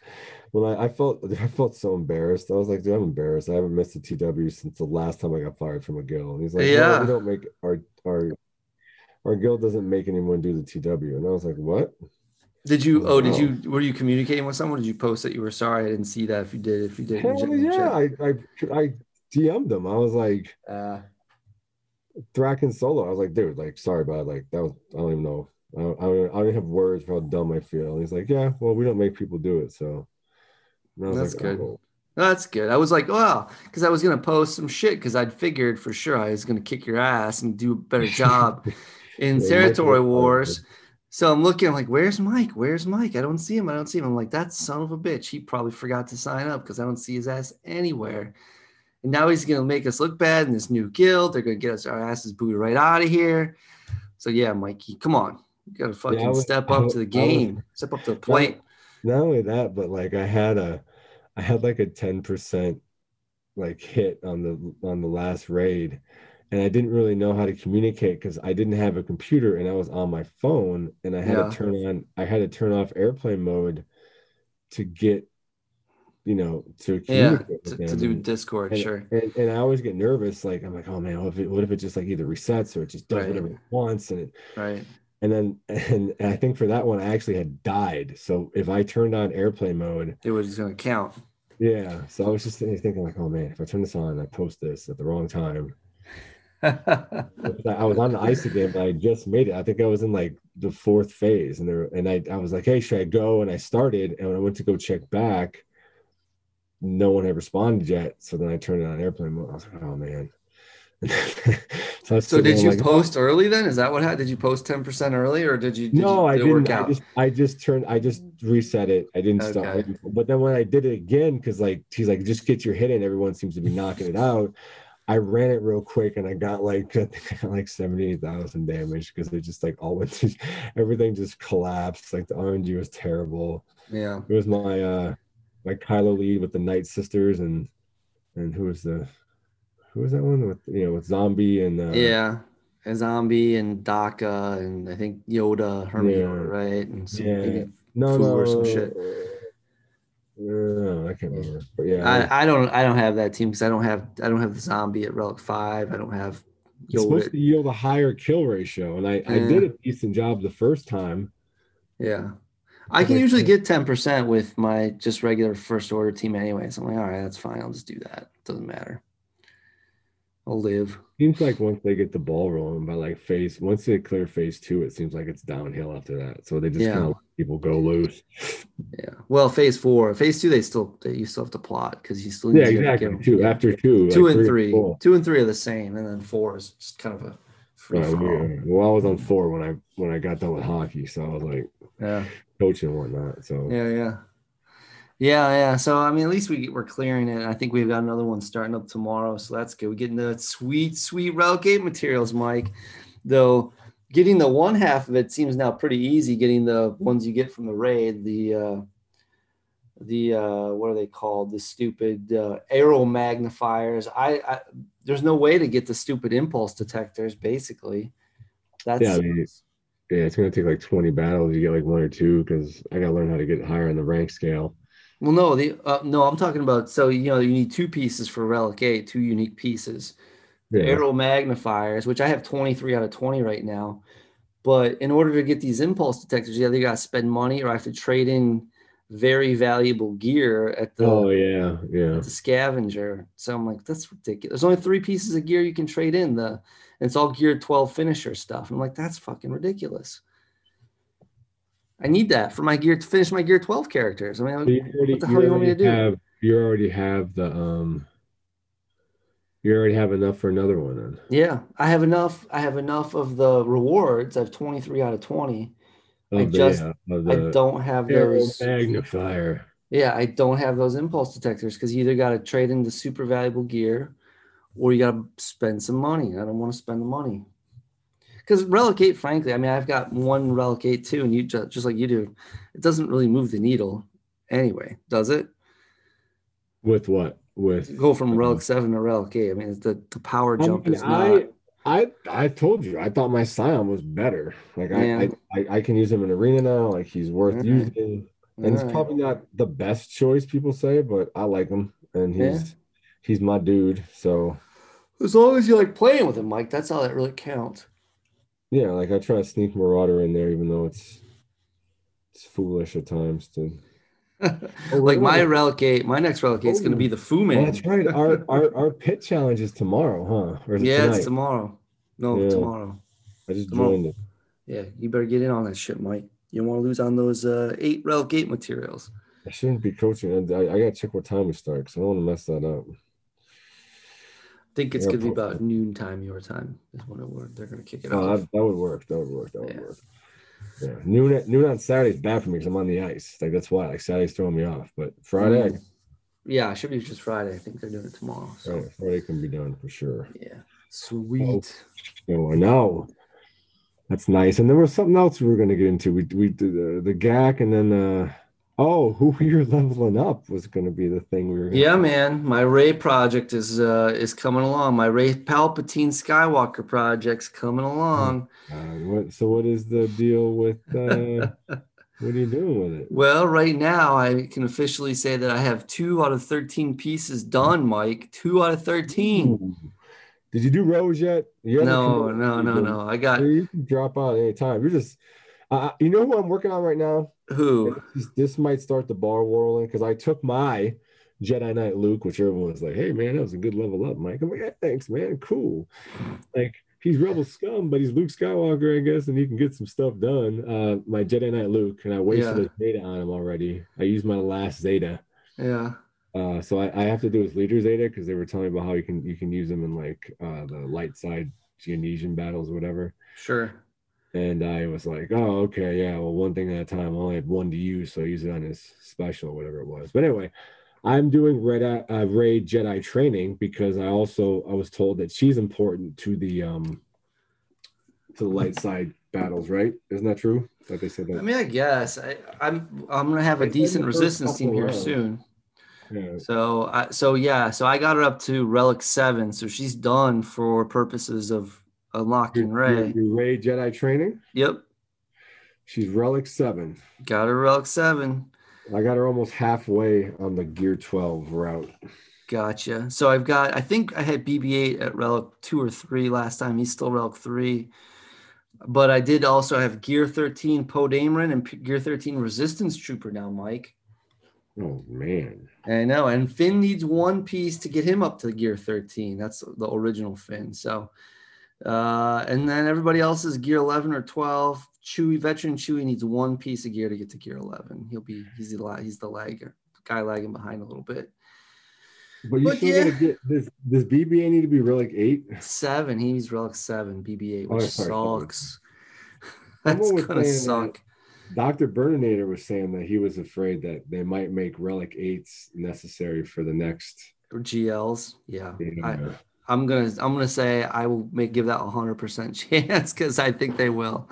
when I, I felt I felt so embarrassed. I was like, dude, I'm embarrassed. I haven't missed a TW since the last time I got fired from a guild. And he's like, yeah, Yeah. we don't make our our our guild doesn't make anyone do the TW. And I was like, what? Did you? Oh, did you? Were you communicating with someone? Did you post that you were sorry? I didn't see that. If you did, if you did, Hell yeah! I I I DM'd them. I was like, Uh, Thraken solo. I was like, dude, like, sorry, bud. Like, that was, I don't even know. I don't, I don't, I don't even have words for how dumb I feel. And he's like, yeah, well, we don't make people do it. So, and I was That's like, good. oh. That's good. I was like, well, because I was gonna post some shit because I'd figured for sure I was gonna kick your ass and do a better job in Yeah, territory wars. So I'm looking, I'm like, where's Mike? Where's Mike? I don't see him. I don't see him. I'm like, that son of a bitch. He probably forgot to sign up because I don't see his ass anywhere. And now he's gonna make us look bad in this new guild. They're gonna get us our asses booted right out of here. So yeah, Mikey, come on. You gotta fucking was- step up was- to the I was- game, step up to the plate. Not only that, but like I had a, I had like a ten percent like hit on the on the last raid, and I didn't really know how to communicate because I didn't have a computer and I was on my phone and I had Yeah. to turn on, I had to turn off airplane mode to get, you know, to Yeah, to, to do Discord, and, sure. and, and I always get nervous. Like I'm like, oh man, what if it, what if it just like either resets or it just does Right. whatever it wants, and it, Right. and then and, and I think for that one I actually had died. So if I turned on airplane mode, It was gonna count. yeah. So I was just thinking like, oh man, if I turn this on, I post this at the wrong time. I was on the ice again, but I just made it. I think I was in like the fourth phase, and there and I I was like, hey, should I go? And I started, and when I went to go check back, no one had responded yet. So then I turned it on airplane mode. I was like, oh man. so So did you like, oh. post early then? Is that what happened? Did you post 10% early or did you did no, you, I did work didn't. I just I just turned I just reset it. I didn't start. Okay. But then when I did it again, because like he's like, just get your hit in, everyone seems to be knocking it out. I ran it real quick and I got like I think I got like 78,000 damage because it just like all went to everything just collapsed. Like the RNG was terrible. yeah. It was my uh my Kylo lead with the Night Sisters and and who was the who was that one with you know with zombie and uh yeah. A zombie and Daka and I think Yoda, Hermie Yeah. Right? And some, Yeah. maybe- no no or some shit. No, I can't remember. But yeah, I, I don't I don't have that team because I don't have I don't have the zombie at Relic 5. I don't have it's supposed Yoda. to yield a higher kill ratio, and I, I did a decent job the first time. Yeah. I can usually get 10% with my just regular first order team anyway. So I'm like, all right, that's fine. I'll just do that. Doesn't matter. I'll live. Seems like once they get the ball rolling by like phase, once they clear phase two, it seems like it's downhill after that. So they just Yeah. kind of let people go loose. Yeah. Well, phase four, phase two, they still they you still have to plot because you still Yeah, exactly. Two yeah. after two, two like and three. Two and three are the same, and then four is just kind of a free Right, we- well, I was on four when I when I got done with hockey, so I was like Yeah. coaching and whatnot. So Yeah, yeah. Yeah, yeah. So I mean, at least we we're clearing it. I think we've got another one starting up tomorrow, so that's good. We're getting the sweet, sweet relegate materials, Mike. Though getting the one half of it seems now pretty easy. Getting the ones you get from the raid, the uh, the uh, what are they called? The stupid uh, aeromagnifiers. I, I there's no way to get the stupid impulse detectors. Basically, that's Yeah, I mean, yeah, it's gonna take like twenty battles. You get like one or two because I gotta learn how to get higher on the rank scale. Well, no, the uh, no, I'm talking about. So you know, you need two pieces for Relic Eight, two unique pieces. Yeah, Aeromagnifiers, which I have 23 out of 20 right now. But in order to get these impulse detectors, you either got to spend money or I have to trade in very valuable gear at the oh yeah, yeah. the scavenger. So I'm like, that's ridiculous. There's only three pieces of gear you can trade in. The and it's all gear 12 finisher stuff. I'm like, that's fucking ridiculous. I need that for my gear to finish my gear 12 characters. I mean, So already, what the hell do you want me to already do? You already have the um. You already have enough for another one then. Yeah, I have enough. I have enough of the rewards. I have 23 out of 20. I the, just- I don't have those. magnifier. Yeah, I don't have those impulse detectors because you either got to trade in the super valuable gear or you got to spend some money. I don't want to spend the money. Because Relicate, frankly, I mean, I've got one Relicate too, and you just, just like you do, it doesn't really move the needle anyway, does it? With what? With Go from Relic 7 to Relic 8. I mean, the, the power I jump mean, is not. I, I I told you I thought my Sion was better. Like I, I, I can use him in arena now. Like he's worth using. And it's Alright. probably not the best choice people say, but I like him and Yeah. he's he's my dude. So As long as you like playing with him, Mike, that's all that really counts. Yeah, like I try to sneak Marauder in there, even though it's it's foolish at times to. like my really? relicate, my next relicate is going to be the Fu Man. that's right. Our, our our pit challenge is tomorrow, huh? Or is it yeah, tonight? it's tomorrow. No, Yeah. tomorrow. I just tomorrow. joined it. Yeah, you better get in on that shit, Mike. You don't want to lose on those uh, eight relicate materials. I shouldn't be coaching. I, I gotta check what time we start because I don't want to mess that up. I think it's Yeah, gonna be about noon time your time is when it would they're gonna kick it Oh, off. that, that would work. That would work. That would Yeah. work. Yeah, noon at, noon on Saturday is bad for me because I'm on the ice. Like that's why. Like Saturday's throwing me off. But Friday, Mm. Yeah, it should be just Friday. I think they're doing it tomorrow. So Friday, Friday can be done for sure. yeah. Sweet. Oh, I know. That's nice. And there was something else we were going to get into. We we did the the GAC and then uh oh who you're leveling up was going to be the thing we were. Yeah, man. My Rey project is uh is coming along. My Rey Palpatine Skywalker project's coming along. Uh, what, so what is the deal with? uh What are you doing with it? Well, right now I can officially say that I have two out of 13 pieces done, Mike. Two out of 13. Ooh. Did you do Rose yet? Haven't No, no, no, no. I got You can drop out anytime. You're just, uh, you know who I'm working on right now? who? This, this might start the bar whirling because I took my Jedi Knight Luke, which everyone was like, "Hey man, that was a good level up, Mike." I'm like, yeah, "Thanks, man, cool." Like he's Rebel scum, but he's Luke Skywalker, I guess, and he can get some stuff done. Uh, my Jedi Knight Luke, and I wasted Yeah. a Zeta on him already. I used my last Zeta. Yeah. Uh, so I, I have to do his leader Zeta because they were telling me about how you can you can use them in like uh, the light side Geonosian battles or whatever. Sure. And I was like, oh, okay, yeah, well, one thing at a time. I only had one to use, so I used it on his special or whatever it was. But anyway, I'm doing Red uh, Rey Jedi training because I also I was told that she's important to the um to the light side battles, right? Isn't that true? Like they said that. I mean, I guess I, I'm I'm gonna have a They decent resistance team here rounds. soon. yeah. So I so yeah, so I got her up to relic seven. So she's done for purposes of unlocking Your, Rey. your, your Rey Jedi training. Yep. She's relic seven. Got her relic seven. I got her almost halfway on the Gear 12 route. Gotcha. So I've got, I think I had BB-8 at relic two or three last time. He's still relic three. But I did also have Gear 13 Poe Dameron and Gear 13 Resistance Trooper now, Mike. Oh man. I know. And Finn needs one piece to get him up to Gear 13. That's the original Finn. So, uh, and then everybody else is Gear 11 or 12. Chewie, veteran Chewie needs one piece of gear to get to Gear 11. He'll be, he's the, la- he's the lagger, guy lagging behind a little bit. But you But still yeah. gotta get this does BB-8 need to be relic eight? Seven. He's relic seven, BB8, Oh, which sorry, sorry. sucks. That's was gonna saying that- suck. Dr. Burninator was saying that he was afraid that they might make relic eights necessary for the next. Or GLs. Yeah. I, Yeah. I'm gonna I'm gonna say I will make give that a hundred percent chance because I think they will.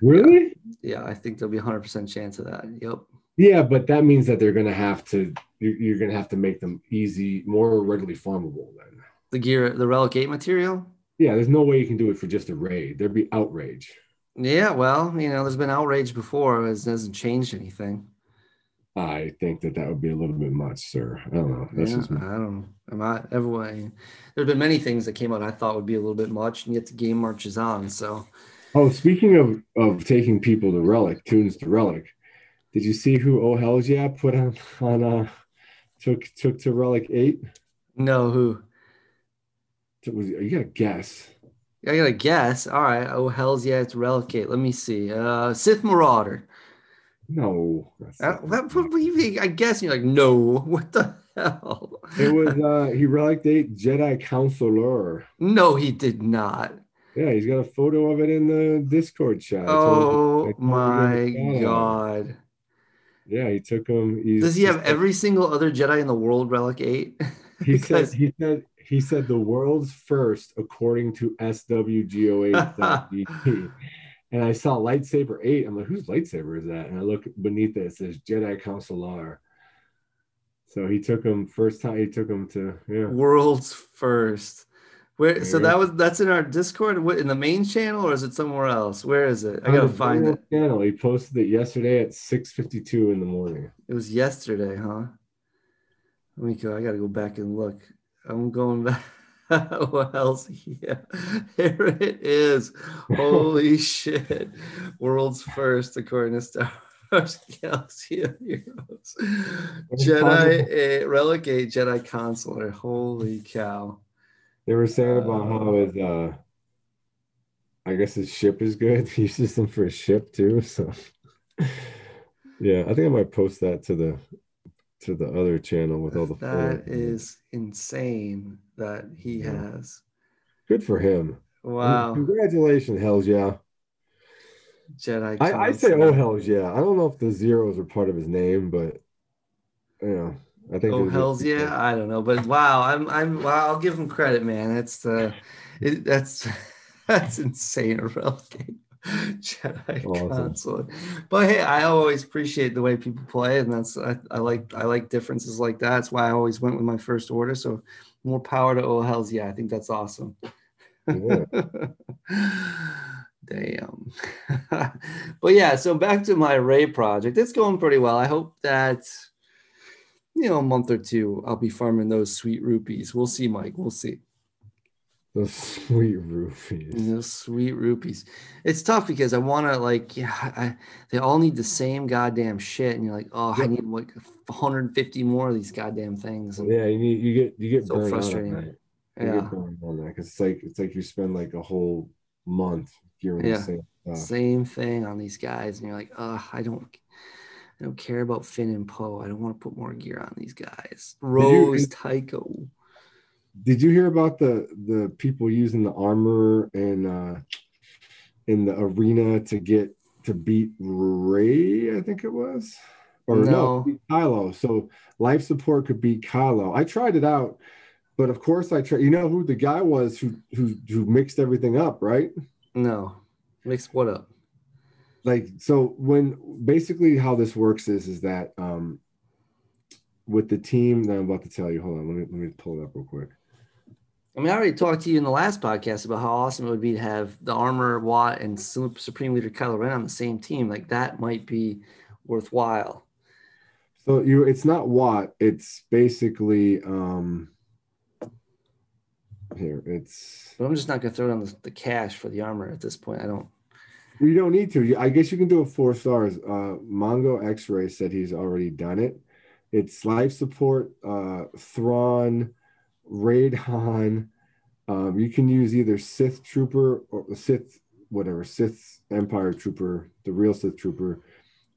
Really? Yeah, I think there'll be a hundred percent chance of that. Yep. Yeah, but that means that they're gonna have to. you- You're gonna have to make them easy, more readily farmable. Then. The gear, the relic eight material. Yeah, there's no way you can do it for just a raid. There'd be outrage. Yeah, well, you know, there's been outrage before. It hasn't changed anything. I think that that would be a little bit much, sir. I don't know. That's yeah, just me. I don't know. Am I everyone? There've been many things that came out I thought would be a little bit much, and yet the game marches on. So Oh, speaking of of taking people to relic, tunes to relic, did you see who Oh Hell's Yeah put on on uh took took to relic eight? no, who? It was you gotta guess. I gotta guess. All right. Oh hell's yeah, it's relicate. Let me see. Uh Sith Marauder. No, that's Uh, that, what do you think? I guess you're like, no. What the hell? it was uh he relic eight Jedi Consular. No, he did not. Yeah, he's got a photo of it in the Discord chat. I told- I Oh my in the chat. god. Yeah, he took him. Does he have every single other Jedi in the world relic eight? He said he said he said the world's first according to swgoh.gg. and I saw lightsaber 8. I'm like, whose lightsaber is that? And I look beneath it, it says Jedi Consular. So he took him first time he took him to yeah. World's first. Where so that was that's in our Discord what, in the main channel or is it somewhere else? Where is it? I gotta find it. Channel. He posted it yesterday at 6:52 in the morning. It was yesterday, huh? Let me go. I gotta go back and look. I'm going back. what else? Yeah, here it is. Holy shit! World's first, according to Star Wars Galaxy of Heroes. Jedi a Relegate Jedi Consular. Holy cow! They were saying about how his uh I guess his ship is good. He uses them for his ship too. So Yeah, I think I might post that to the to the other channel with all the that is insane that he has. good for him. Wow. Congratulations, hells yeah. Jedi. I, I say oh hells yeah. I don't know if the zeros are part of his name, but yeah, I think. Oh hells yeah! I don't know, but wow, I'm I'm wow. I'll give him credit, man. That's uh, it, that's that's insane. A relic game, Jedi Awesome. console. But hey, I always appreciate the way people play, and that's I, I like I like differences like that. That's why I always went with my first order. So more power to oh hells yeah! I think that's awesome. Yeah. Damn. but yeah, so back to my Rey project. It's going pretty well. I hope that you know a month or two I'll be farming those sweet rupees. We'll see, Mike. We'll see. The sweet rupees. Those sweet rupees. It's tough because I want to like yeah, I, they all need the same goddamn shit, and you're like, oh, I need like 150 more of these goddamn things. And, Yeah, you need you get you get So burned frustrating. out on that. You yeah. get burned on that because it's like it's like you spend like a whole month gearing Yeah. the same stuff. Same thing on these guys, and you're like, oh, I don't, I don't care about Finn and Poe. I don't want to put more gear on these guys. Rose, Tycho. Did you hear about the the people using the armor and uh in the arena to get to beat Rey? I think it was, or no, No. Kylo. So life support could beat Kylo. I tried it out, but of course I tried. You know who the guy was who who who mixed everything up, right? No, mix what up? like so when basically how this works is is that um with the team that I'm about to tell you, hold on, let me let me pull it up real quick. I mean, I already talked to you in the last podcast about how awesome it would be to have the armor Watt and Supreme Leader Kylo Ren on the same team. Like that might be worthwhile. So you it's not Watt, it's basically um here, it's But I'm just not gonna throw down the, the cash for the armor at this point. I don't. you don't need to. I guess you can do it four stars. Uh Mongo X-Ray said he's already done it. It's life support, uh Thrawn, Raid Han. Um, you can use either Sith Trooper or Sith, whatever, Sith Empire Trooper, the real Sith Trooper,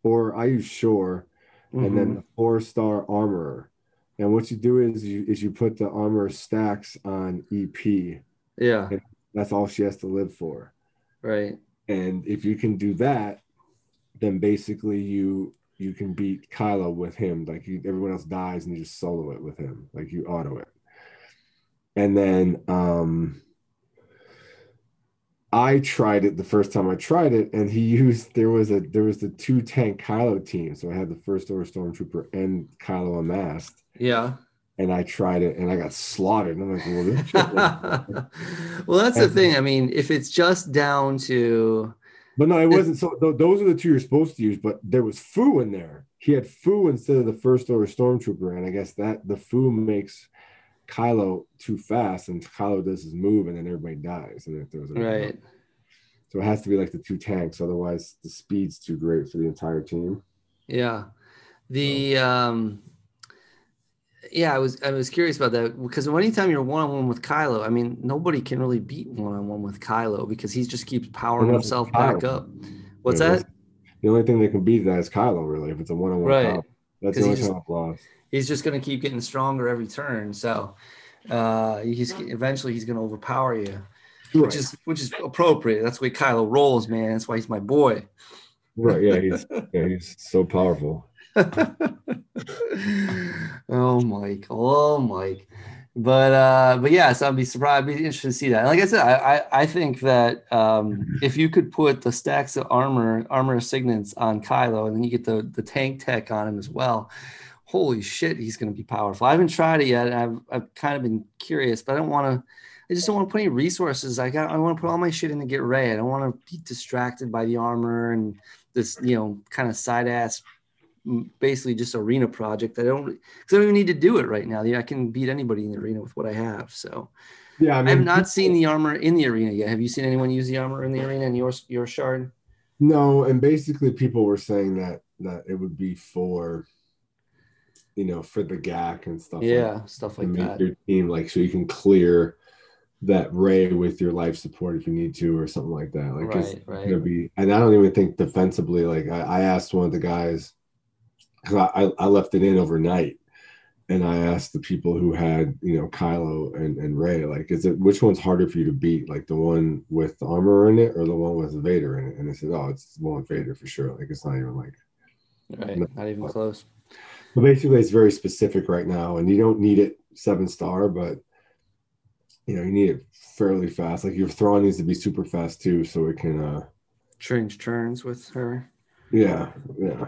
or I use Shore, and then Mhm. the four star armorer. And what you do is you is you put the armor stacks on EP. yeah, That's all she has to live for. right. And if you can do that, then basically you you can beat Kylo with him. Like you, everyone else dies and you just solo it with him. Like you auto it. And then um I tried it the first time I tried it, and he used there was a there was the two tank Kylo team. So I had the first order stormtrooper and Kylo unmasked, Yeah. and I tried it and I got slaughtered. And I'm like, well, this shit well, that's the thing. I mean, if it's just down to But no, it wasn't. So th- those are the two you're supposed to use. But there was Fu in there. He had Fu instead of the first order stormtrooper, and I guess that the Fu makes Kylo too fast, and Kylo does his move, and then everybody dies, and it throws it. right, So it has to be like the two tanks, otherwise the speed's too great for the entire team. yeah, the um, yeah, I was I was curious about that because anytime you're one on one with Kylo, I mean, nobody can really beat one on one with Kylo because he just keeps powering himself back up. What's Yeah, that? The only thing that can beat that is Kylo, really. If it's a one-on-one, Right. Kylo. that's 'Cause the only time I've lost. He's just going to keep getting stronger every turn. So uh, he's eventually he's going to overpower you, Right, which is which is appropriate. That's the way Kylo rolls, man. That's why he's my boy. right. Yeah, he's yeah, he's so powerful. oh Mike, oh Mike. But uh but yeah, so I'd be surprised, I'd be interested to see that. And like I said, I I, I think that um if you could put the stacks of armor, armor signets on Kylo, and then you get the the tank tech on him as well. Holy shit, he's gonna be powerful. I haven't tried it yet. I've I've kind of been curious, but I don't want to I just don't want to put any resources. I got I want to put all my shit in to get Rey. I don't want to be distracted by the armor and this, you know, kind of side ass basically just arena project. I don't because I don't even need to do it right now. Yeah, I can beat anybody in the arena with what I have. So Yeah, I, I, mean, have not seen the armor in the arena yet. Have you seen anyone use the armor in the arena in your your shard? No, and basically people were saying that that it would be for you know, for the GAC and stuff like Yeah, stuff to like that. your team like so you can clear that Rey with your life support if you need to or something like that. Like it's Right, right. gonna be and I don't even think defensively, like I, I asked one of the guys because I, I I left it in overnight, and I asked the people who had you know Kylo and and Rey like, is it which one's harder for you to beat, like the one with the armor in it or the one with Vader in it? And they said, oh, it's the one with Vader for sure. Like it's not even like. Right. Not even close. But basically, it's very specific right now, and you don't need it seven star, but you know you need it fairly fast. Like your Thrawn needs to be super fast too, so it can. uh Change turns with her. Yeah, yeah.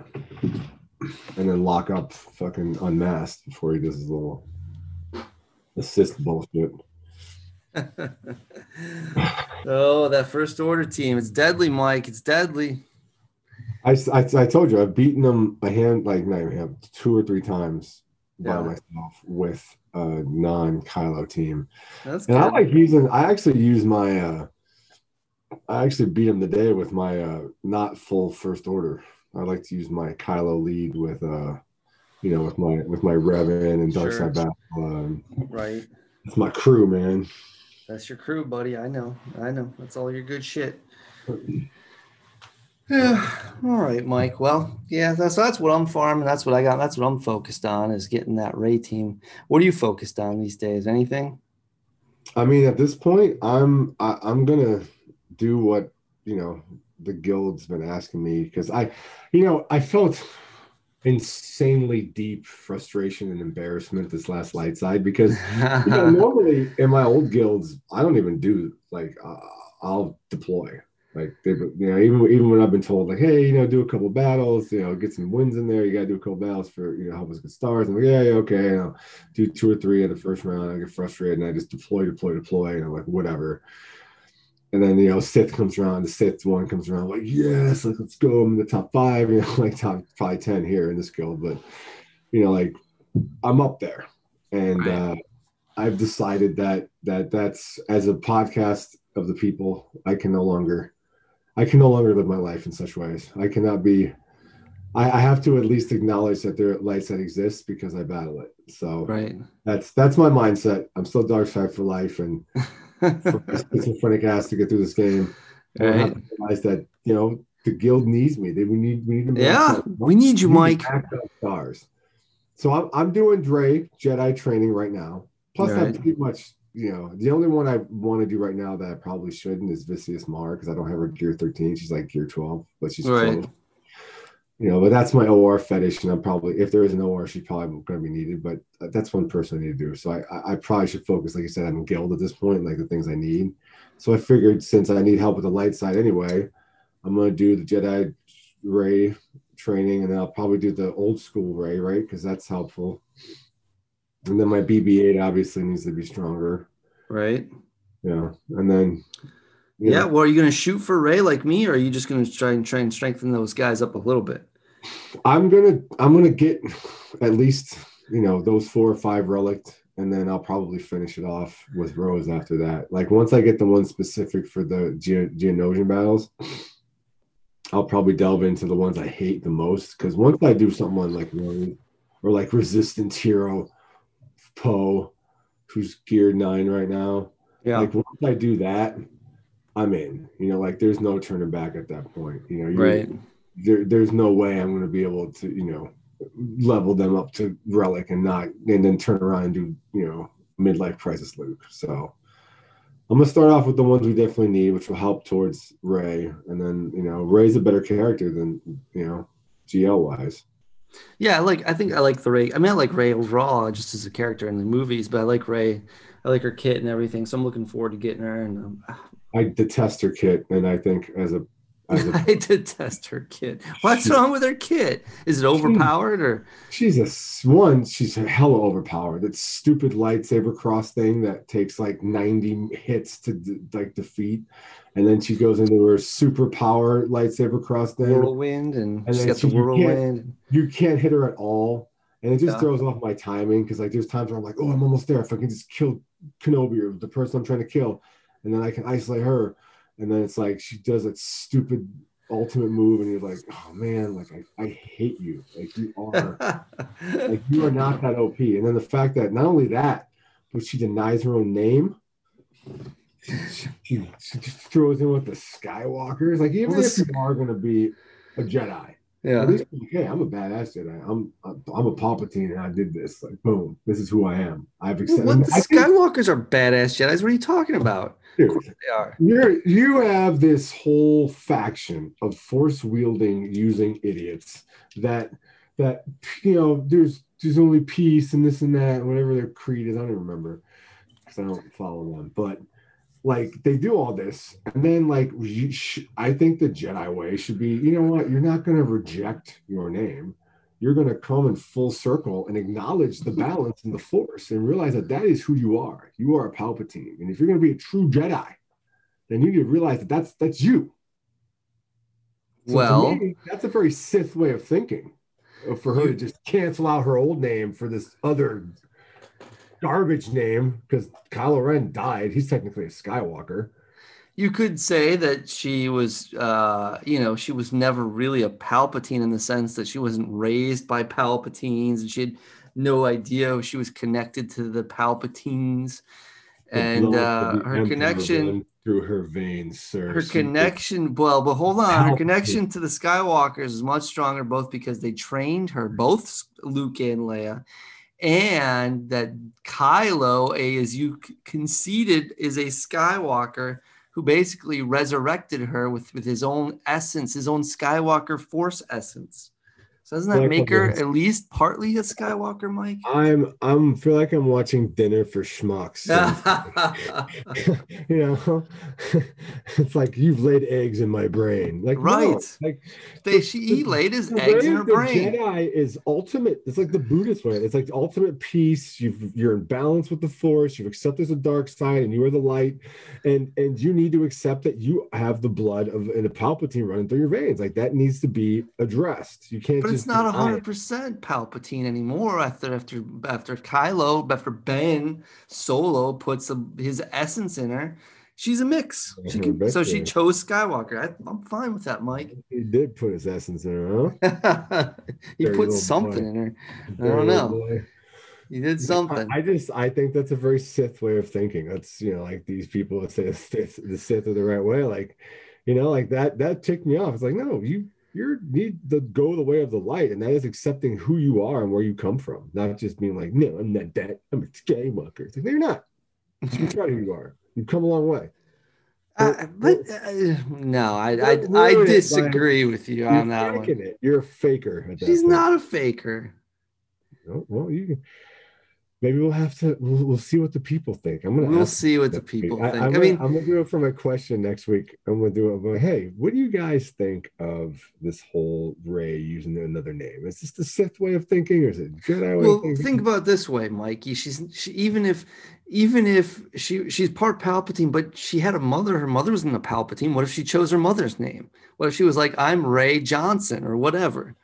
And then lock up fucking unmasked before he does his little assist bullshit. oh, that first order team. It's deadly, Mike. It's deadly. I, I, I told you I've beaten them a hand like not even two or three times by myself with a non Kylo team. That's And I like using I actually use my uh I actually beat him today with my uh not full first order. I like to use my Kylo lead with uh you know with my with my Revan and Dark Sure. Side Battle. Um, right. it's my crew, man. That's your crew, buddy. I know. I know. That's all your good shit. Yeah. All right, Mike. Well, yeah, that's that's what I'm farming. That's what I got. That's what I'm focused on is getting that Rey team. What are you focused on these days? Anything? I mean, at this point, I'm I, I'm gonna do what you know the guild's been asking me because I, you know, I felt insanely deep frustration and embarrassment this last light side because you know, normally in my old guilds, I don't even do like uh, I'll deploy. Like they, you know, even even when I've been told like, hey, you know, do a couple battles, you know, get some wins in there. You got to do a couple battles for you know help us get stars. I'm like, yeah, yeah, okay. You know, do two or three in the first round. I get frustrated and I just deploy, deploy, deploy, and I'm like, whatever. And then you know, Sith comes around. The Sith one comes around. like, yes, like let's go. I'm in the top five. You know, like top probably ten here in this guild, but you know, like I'm up there, and Right. uh, I've decided that that that's as a podcast of the people, I can no longer, I can no longer live my life in such ways. I cannot be. I, I have to at least acknowledge that there are lights that exist because I battle it. So right. that's that's my mindset. I'm still dark side for life, and for schizophrenic ass to get through this game. And I have to realize that you know the guild needs me. They we need we need to yeah, we need you, we need Mike. to max out stars. So I'm I'm doing Dre Jedi training right now. Plus, I'm Right. pretty much you know the only one I want to do right now that I probably shouldn't is Visas Marr because I don't have her gear 13. She's like gear 12, but she's Right. close. You know, but that's my OR fetish, and I'm probably if there is an OR, she's probably going to be needed. But that's one person I need to do. So I, I probably should focus, like you said, on guild at this point, like the things I need. So I figured since I need help with the light side anyway, I'm going to do the Jedi Rey training, and then I'll probably do the old school Rey, right? Because that's helpful. And then my BB-8 obviously needs to be stronger. Right. Yeah, and then you Yeah. Well, are you going to shoot for Rey like me, or are you just going to try and try and strengthen those guys up a little bit? I'm gonna I'm gonna get at least you know those four or five relict, and then I'll probably finish it off with Rose after that. Like once I get the one specific for the Ge- Geonosian battles, I'll probably delve into the ones I hate the most because once I do something like Rose or like Resistance Hero Poe, who's geared nine right now, Yeah. like once I do that, I'm in. You know, like there's no turning back at that point. You know, right. there, there's no way I'm going to be able to, you know, level them up to relic and not, and then turn around and do, you know, midlife crisis Luke. So I'm going to start off with the ones we definitely need, which will help towards Rey. And then, you know, Rey's a better character than, you know, GL wise. Yeah, I like I think I like the Rey. I mean, I like Rey overall, just as a character in the movies, but I like Rey. I like her kit and everything, so I'm looking forward to getting her. And um, I detest her kit. And I think as a, as a, I detest her kit. What's She- wrong with her kit? Is it overpowered or? she's a one, she's a hella overpowered. That stupid lightsaber cross thing that takes like 90 hits to like defeat. And then she goes into her super power lightsaber cross thing. whirlwind and, And she's got the she- you can't- whirlwind. you can't hit her at all. And it just Yeah. throws off my timing because like there's times where I'm like, oh, I'm almost there. If I can just kill Kenobi or the person I'm trying to kill, and then I can isolate her. And then it's like she does that stupid ultimate move, and you're like, oh man, like I, I hate you. Like you are like you are not that OP. And then the fact that not only that, but she denies her own name. She, she, she just throws in with the Skywalkers. Like even Well, if you are gonna be a Jedi, At Yeah. least, hey, I'm a badass Jedi. I'm I'm a Palpatine, and I did this. Like, boom, this is who I am. I've accepted. What the Skywalkers are badass Jedi's. What are you talking about? dude, They are. You're you have this whole faction of force wielding using idiots that that you know there's there's only peace and this and that whatever their creed is I don't even remember because I don't follow them but like they do all this and then like you sh- I think the Jedi way should be you know what you're not going to reject your name you're going to come in full circle and acknowledge the balance in the force and realize that that is who you are you are a Palpatine and if you're going to be a true Jedi then you need to realize that that's that's you. So Well, me, that's a very Sith way of thinking. uh, For her to just cancel out her old name for this other garbage name, because Kylo Ren died. He's technically a Skywalker. you could say that she was, uh, you know, she was never really a Palpatine in the sense that she wasn't raised by Palpatines and she had no idea she was connected to the Palpatines. The And uh, her Emperor connection, through her veins, sir. her connection, well, but hold on, her connection to the Skywalkers is much stronger, both because they trained her, both Luke and Leia, and that Kylo, a, as you conceded, is a Skywalker who basically resurrected her with, with his own essence, his own Skywalker Force essence. So doesn't that Like make her at least partly a Skywalker, Mike? I'm I'm feel like I'm watching dinner for schmucks. so- you know, it's like you've laid eggs in my brain. Like no, Right. like they she he laid his The eggs in her the brain. Jedi is ultimate. It's like the Buddhist way. It's like ultimate peace. You've, you're in balance with the Force. You've accepted the dark side, and you are the light. And and you need to accept that you have the blood of and a Palpatine running through your veins. Like that needs to be addressed. You can't. But just it's not hundred percent Palpatine anymore. After after after Kylo, after Ben Solo puts a, his essence in her, she's a mix. She can, so she chose Skywalker. I, I'm fine with that, Mike. He did put his essence in her, huh? he Dirty put something boy. in her. I don't know. boy. He did something. I, I just I think that's a very Sith way of thinking. That's you know like these people that say the Sith, the Sith are the right way. Like you know like that that ticked me off. It's like no, you you need to go the way of the light, and that is accepting who you are and where you come from, not just being like no, I'm not that. I'm a Skywalker. It's like no, you're not. Proud of who you are. You've come a long way. I- but uh, no, I I, I ruin it by- disagree with you on that one. it. You're a faker. She's point. not a faker. Well, you can. Maybe we'll have to. We'll, we'll see what the people think. I'm gonna. We'll see what the people I, think. I'm I gonna, mean, I'm gonna do it for my question next week. I'm gonna do it. But hey, what do you guys think of this whole Rey using another name? Is this the Sith way of thinking, or is it Jedi way well of think about this way mikey she's she, even if even if she she's part palpatine but she had a mother her mother was in the palpatine what if she chose her mother's name what if she was like i'm Rey johnson or whatever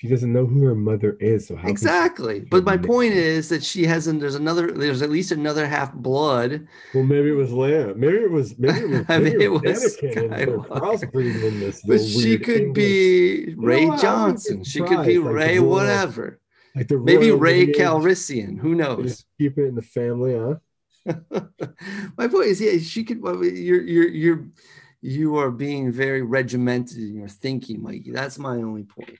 she doesn't know who her mother is, so how? can she- exactly but my point is that she hasn't there's another there's at least another half blood Well, maybe it was Leia. Maybe it was. Maybe it was. I mean, maybe it was Anakin and they're Skywalker. crossbreeding in this. but she could English- be Rey what? I wouldn't be johnson she could be like Rey royal- whatever like the maybe Rey lineage. calrissian who knows Keep it in the family, huh? My point is, yeah, she could. well, You're you're you're you are being very regimented in your thinking, Mikey. That's my only point.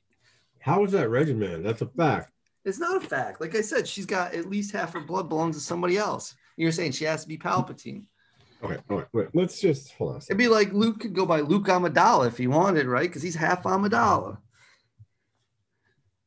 How is that regimen? That's a fact. It's not a fact. Like I said, she's got at least half her blood belongs to somebody else. You're saying she has to be Palpatine. Okay, all right, wait. Let's just hold on. It'd be like Luke could go by Luke Amidala if he wanted, right? Because he's half Amidala.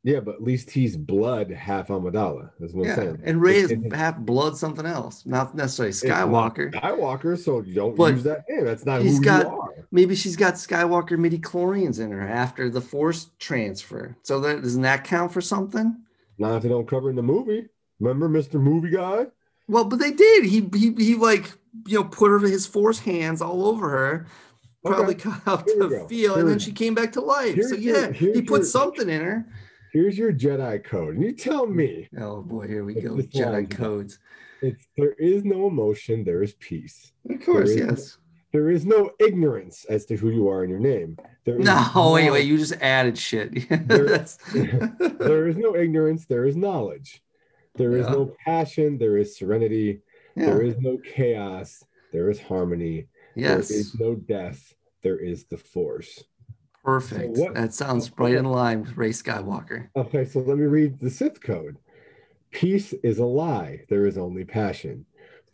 Yeah, but at least he's blood half Amidala. That's what I'm Yeah, saying. and Rey is half blood something else, not necessarily Skywalker. Skywalker, so don't But use that name. That's not who got- you are. Maybe she's got Skywalker midi chlorians in her after the Force transfer. So that doesn't that count for something? Not if they don't cover in the movie. Remember Mr. Movie Guy? Well, but they did. He he he like you know put her his force hands all over her, probably Okay. cut out the feel, and then she came back to life. Here's so your- yeah, he put your- something in her. Here's your Jedi code. And you tell me Oh boy, here we go. Jedi codes. it's there is no emotion, there is peace. Of course, is- yes. There is no ignorance as to who you are in your name. There No, wait, wait. You just added shit. There- there is no ignorance, there is knowledge. There is Yeah. no passion, there is serenity. yeah. There is no chaos, there is harmony. Yes. is no death, there is the force. Perfect. what- that sounds right in line with Rey Skywalker. Okay, so let me read the Sith code. Peace is a lie. There is only passion.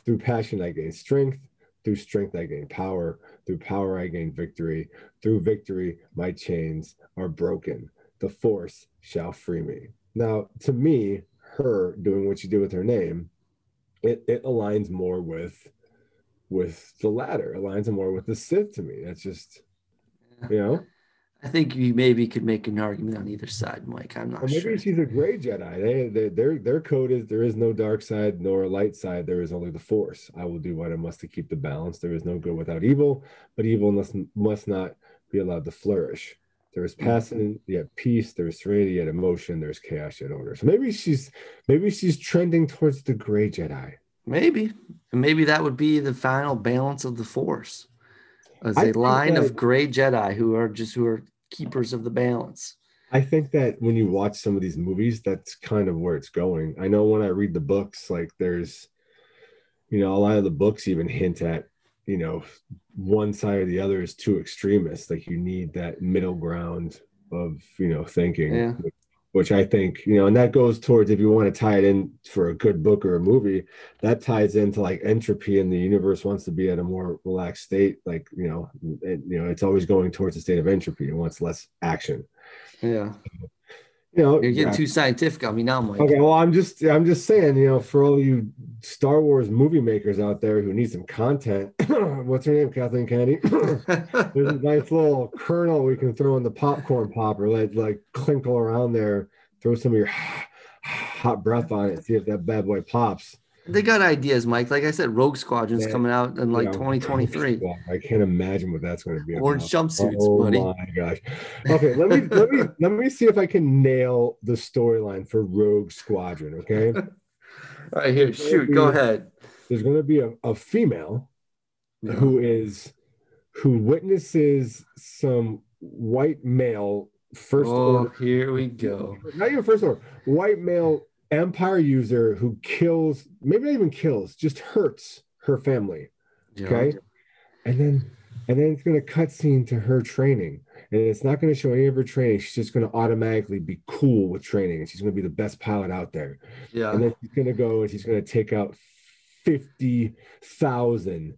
Through passion, I gain strength. Through strength, I gain power. Through power, I gain victory. Through victory, my chains are broken. The force shall free me. Now, to me, her doing what she did with her name, it, it aligns more with with the latter, aligns more with the Sith to me. That's just, you know. I think you maybe could make an argument on either side, Mike. I'm not Or maybe sure. she's a gray Jedi. They, they, their their code is there is no dark side nor light side. There is only the Force. I will do what I must to keep the balance. There is no good without evil, but evil must must not be allowed to flourish. There is mm-hmm. passion, yet peace. There is serenity, yet emotion. There's chaos, yet order. So maybe she's maybe she's trending towards the gray Jedi. Maybe. And maybe that would be the final balance of the force. As a line of gray Jedi who are just who are keepers of the balance. I think that when you watch some of these movies, that's kind of where it's going. I know when I read the books, like there's, you know, a lot of the books even hint at, you know, one side or the other is too extremist. Like you need that middle ground of, you know, thinking, Yeah. Which I think, you know, and that goes towards if you want to tie it in for a good book or a movie, that ties into like entropy and the universe wants to be at a more relaxed state. Like, you know, it, you know, it's always going towards a state of entropy. It wants less action. Yeah. You know, You're getting yeah. too scientific on me now, Mike. Okay, well, I'm just I'm just saying, you know, for all you Star Wars movie makers out there who need some content, what's her name, Kathleen Kennedy? There's a nice little kernel we can throw in the popcorn popper, let like clinkle around there, throw some of your hot breath on it, see if that bad boy pops. They got ideas, Mike. Like I said, Rogue Squadron's Yeah. coming out in like You know, 2023. I can't imagine what that's going to be. Orange about. jumpsuits, oh buddy. Oh my gosh. Okay, let me let me let me see if I can nail the storyline for Rogue Squadron. Okay. All right, here, shoot, go ahead. there's going to be a, a female who is who witnesses some white male first Oh, order here we go. not even first order white male empire user who kills maybe not even kills just hurts her family okay? And then and then it's going to cut scene to her training. And it's not going to show any of her training. She's just going to automatically be cool with training. And she's going to be the best pilot out there. Yeah. and then she's gonna go and she's gonna take out fifty thousand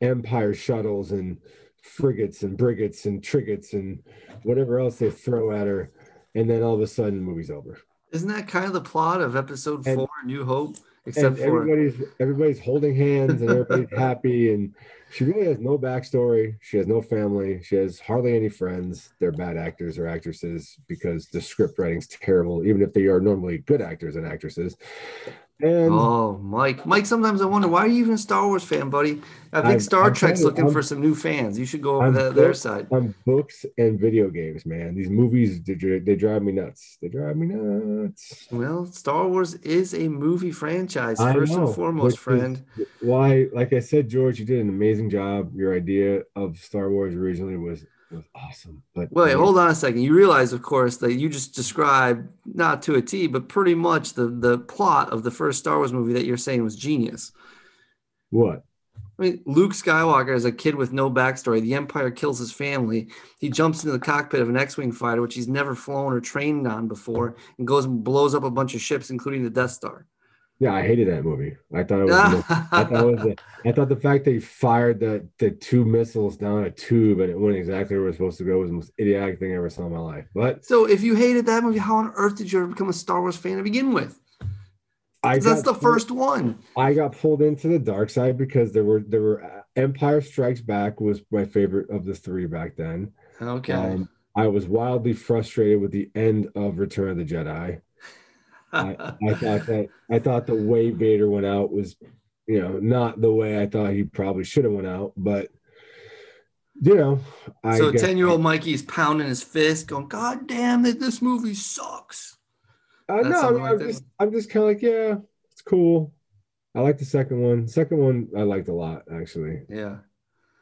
Empire shuttles and frigates and brigates and trigates and whatever else they throw at her, and then all of a sudden, the movie's over. Isn't that kind of the plot of episode And- four, New Hope? Except and for everybody's everybody's holding hands and everybody's happy, and she really has no backstory. She has no family. She has hardly any friends. They're bad actors or actresses because the script writing's terrible, even if they are normally good actors and actresses. And oh, Mike, Mike. Sometimes I wonder why are you even a Star Wars fan, buddy? I think I'm- Star I'm Trek's looking I'm- for some new fans. You should go over I'm their side. on books and video games, man. These movies they, they drive me nuts. They drive me nuts. Well, Star Wars is a movie franchise, first know, and foremost, is- friend. Why, like I said, George, you did an amazing job. Your idea of Star Wars originally was was awesome. But Wait, man, hold on a second. You realize, of course, that you just described not to a T, but pretty much the the plot of the first Star Wars movie that you're saying was genius. what? I mean, Luke Skywalker is a kid with no backstory. The Empire kills his family. He jumps into the cockpit of an X-wing fighter, which he's never flown or trained on before, and goes and blows up a bunch of ships, including the Death Star. Yeah, I hated that movie. I thought it was. I thought it was. The, I thought the fact they fired the the two missiles down a tube and it went exactly where it was supposed to go was the most idiotic thing I ever saw in my life. But so, if you hated that movie, how on earth did you ever become a Star Wars fan to begin with? I That's the first one. I got pulled into the dark side because there were there were uh, Empire Strikes Back was my favorite of the three back then. Okay. Um, I was wildly frustrated with the end of Return of the Jedi. I, I thought that I thought the way Vader went out was, you know, not the way I thought he probably should have went out, but you know, I so, ten-year-old Mikey is pounding his fist, going, "God damn it, this movie sucks." Uh, no, I mean, like I'm just I'm just kind of like, yeah, it's cool. I like the second one. Second one I liked a lot actually. Yeah.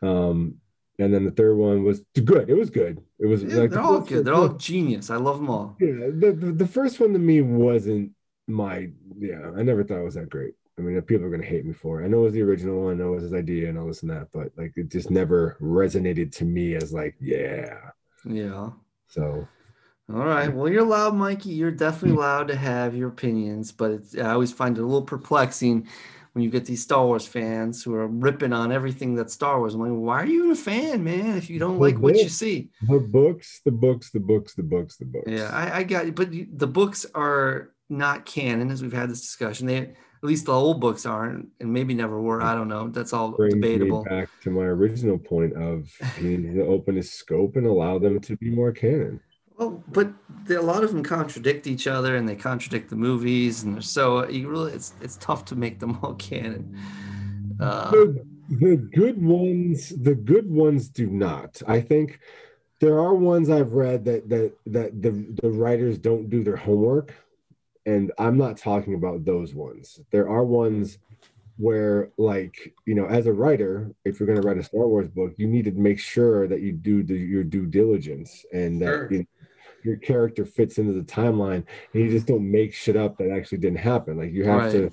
Um, and then the third one was good. It was good. It was Yeah, like they're the all good. They're all genius. I love them all. yeah. The, the the first one to me wasn't my yeah. I never thought it was that great. I mean, people are gonna hate me for it. I know it was the original one. I know it was his idea and all this and that, but like it just never resonated to me as like yeah. Yeah. So All right. Well, you're allowed, Mikey. You're definitely hmm. allowed to have your opinions, but it's, I always find it a little perplexing when you get these Star Wars fans who are ripping on everything that's Star Wars. I'm like, why are you even a fan, man? If you don't Well, like what you see. the books, the books, the books, the books, the books. Yeah, I, I got it. But the books are not canon, as we've had this discussion. They, at least the old books aren't, and maybe never were. I don't know. That's all brings debatable. back to my original point of he needs to open his scope and allow them to be more canon. Well, but the, a lot of them contradict each other, and they contradict the movies, and so you really, it's it's tough to make them all canon. Uh, the, the good ones the good ones do not i think there are ones i've read that that that the the writers don't do their homework and i'm not talking about those ones there are ones where like you know as a writer if you're going to write a star wars book you need to make sure that you do the, your due diligence and that Sure. you know, your character fits into the timeline and you just don't make shit up that actually didn't happen like you have Right. to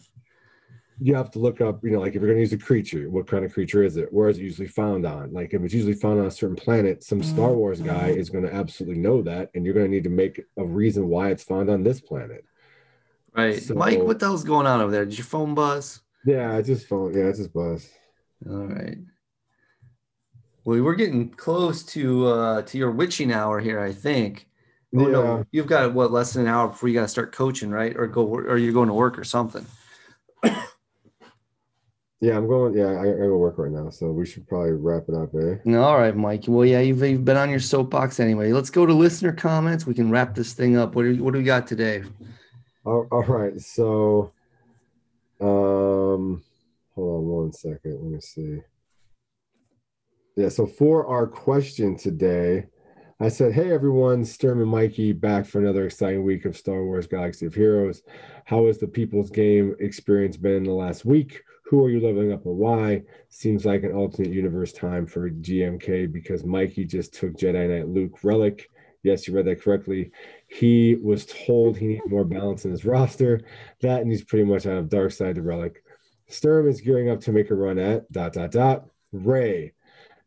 you have to look up, you know, like if you're going to use a creature, what kind of creature is it? Where is it usually found on? Like if it's usually found on a certain planet, some Star Wars guy is going to absolutely know that, and you're going to need to make a reason why it's found on this planet. right, So- Mike, what the hell's going on over there? Did your phone buzz? Yeah, I just phone. Yeah, it's just buzz. All right. Well, we're getting close to uh to your witching hour here, I think. Oh yeah, no, you've got what less than an hour before you got to start coaching, right? Or go, or you're going to work or something. yeah, I'm going. Yeah, I, I go work right now, so we should probably wrap it up, eh? No, all right, Mike. Well, yeah, you've, you've been on your soapbox anyway. Let's go to listener comments. We can wrap this thing up. What do, what do we got today? All, all right, so, um, hold on one second. Let me see. Yeah, so for our question today, I said, Hey everyone, Sturm and Mikey back for another exciting week of Star Wars Galaxy of Heroes. How has the people's game experience been in the last week? Who are you leveling up and why? Seems like an alternate universe time for GMK because Mikey just took Jedi Knight Luke Relic. Yes, you read that correctly. He was told he needed more balance in his roster. That and he's pretty much out of Dark Side to Relic. Sturm is gearing up to make a run at dot dot dot. Rey.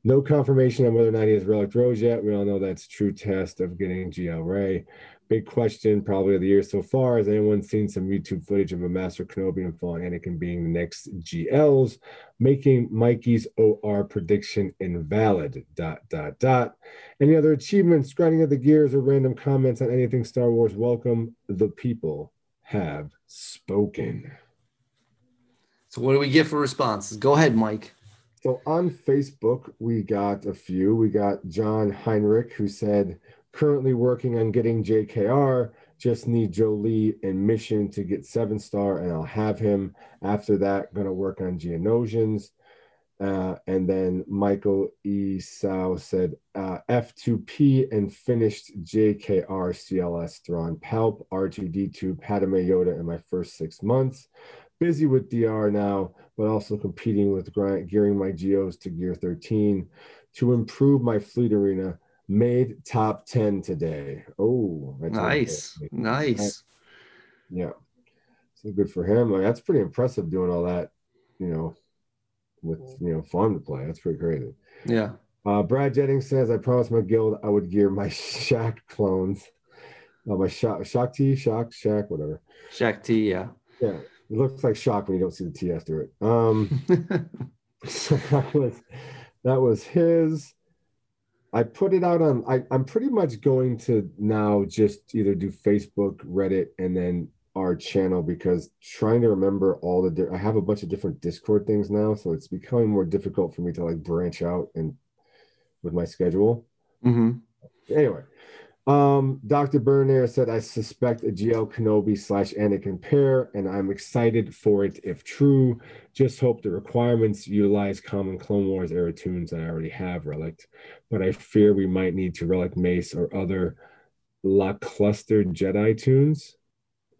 No confirmation on whether or not he has Relic Rose yet. We all know that's true test of getting GL Rey. Big question, probably of the year so far. Has anyone seen some YouTube footage of a Master Kenobi and Fallen Anakin being the next GLs, making Mikey's OR prediction invalid? Dot dot dot. Any other achievements, grinding of the gears, or random comments on anything Star Wars? Welcome. The people have spoken. So, what do we get for responses? Go ahead, Mike. So on Facebook, we got a few. We got John Heinrich who said, currently working on getting JKR. Just need Jolee and Mission to get seven star, and I'll have him. After that, gonna work on Geonosians. Uh, and then Michael E. Sao said uh, F2P and finished JKR CLS Thrawn Palp R2D2 Padme Yoda in my first six months. Busy with DR now, but also competing with gearing my geos to gear 13 to improve my fleet arena. Made top 10 today. Oh, Nice, okay. nice. Yeah. So good for him. Like, that's pretty impressive doing all that, you know, with, you know, farm to play. That's pretty crazy. Yeah. Uh, Brad Jennings says, I promised my guild I would gear my Shack clones. Uh, my Shock, Shock T, Shock, Shack, whatever. Shaq T. Yeah. Yeah. It looks like Shock when you don't see the T after it. Um, so that was that was his. I put it out on. I, I'm pretty much going to now just either do Facebook, Reddit, and then our channel because trying to remember all the. di- I have a bunch of different Discord things now, so it's becoming more difficult for me to like branch out and with my schedule. hmm Anyway, um, Dr. Bernier said, I suspect a GL Kenobi slash Anakin pair, and I'm excited for it if true. Just hope the requirements utilize common Clone Wars era toons that I already have relic, but I fear we might need to relic Mace or other lackluster Jedi toons.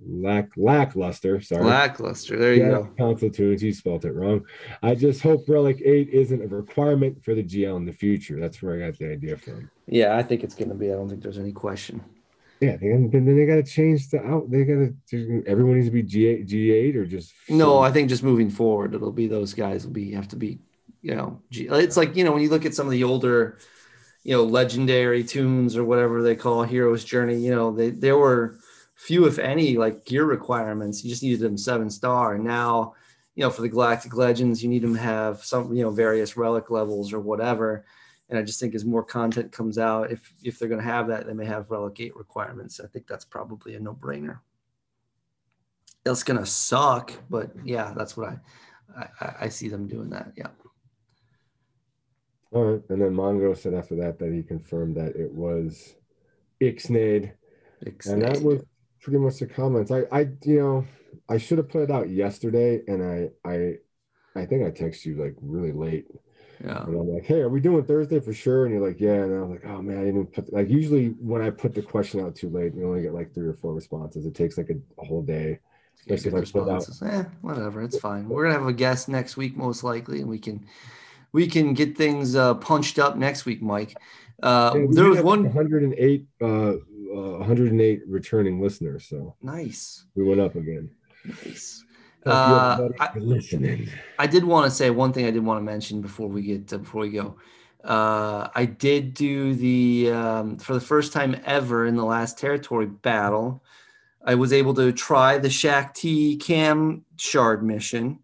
Lack lackluster, sorry. Lackluster. There you Yeah, go. Council toons. You spelled it wrong. I just hope Relic 8 isn't a requirement for the GL in the future. That's where I got the idea from. Yeah, I think it's going to be. I don't think there's any question. Yeah, they, then they got to change the out. They got to. Everyone needs to be G eight, G eight, or just No, I think just moving forward, it'll be those guys will be have to be, you know, G- it's like you know when you look at some of the older, you know, legendary toons or whatever they call Hero's Journey, you know, they there were few, if any, like gear requirements. You just needed them seven star. And now, you know, for the Galactic Legends, you need them to have some, you know, various relic levels or whatever. And I just think as more content comes out, if if they're going to have that, they may have relic eight requirements. I think that's probably a no brainer. It's going to suck, but yeah, that's what I, I I see them doing that. Yeah. All right. And then Mongo said after that that he confirmed that it was Ixnay. And that was pretty much the comments. I, I, you know, I should have put it out yesterday, and I, I, I think I texted you like really late. Yeah. And I'm like, hey, are we doing Thursday for sure? And you're like, yeah. And I'm like, oh man, I didn't put like usually when I put the question out too late, you only get like three or four responses. It takes like a, a whole day. Especially if I put out. Eh, whatever, it's fine. We're gonna have a guest next week, most likely, and we can we can get things uh, punched up next week, Mike. Uh, there was one 108 uh, 108 returning listeners. So nice. We went up again. Nice. Uh, I, listening. I did want to say one thing I did want to mention before we get to, before we go. Uh, I did do the um, for the first time ever in the last territory battle. I was able to try the Shaak Ti KAM Shard mission,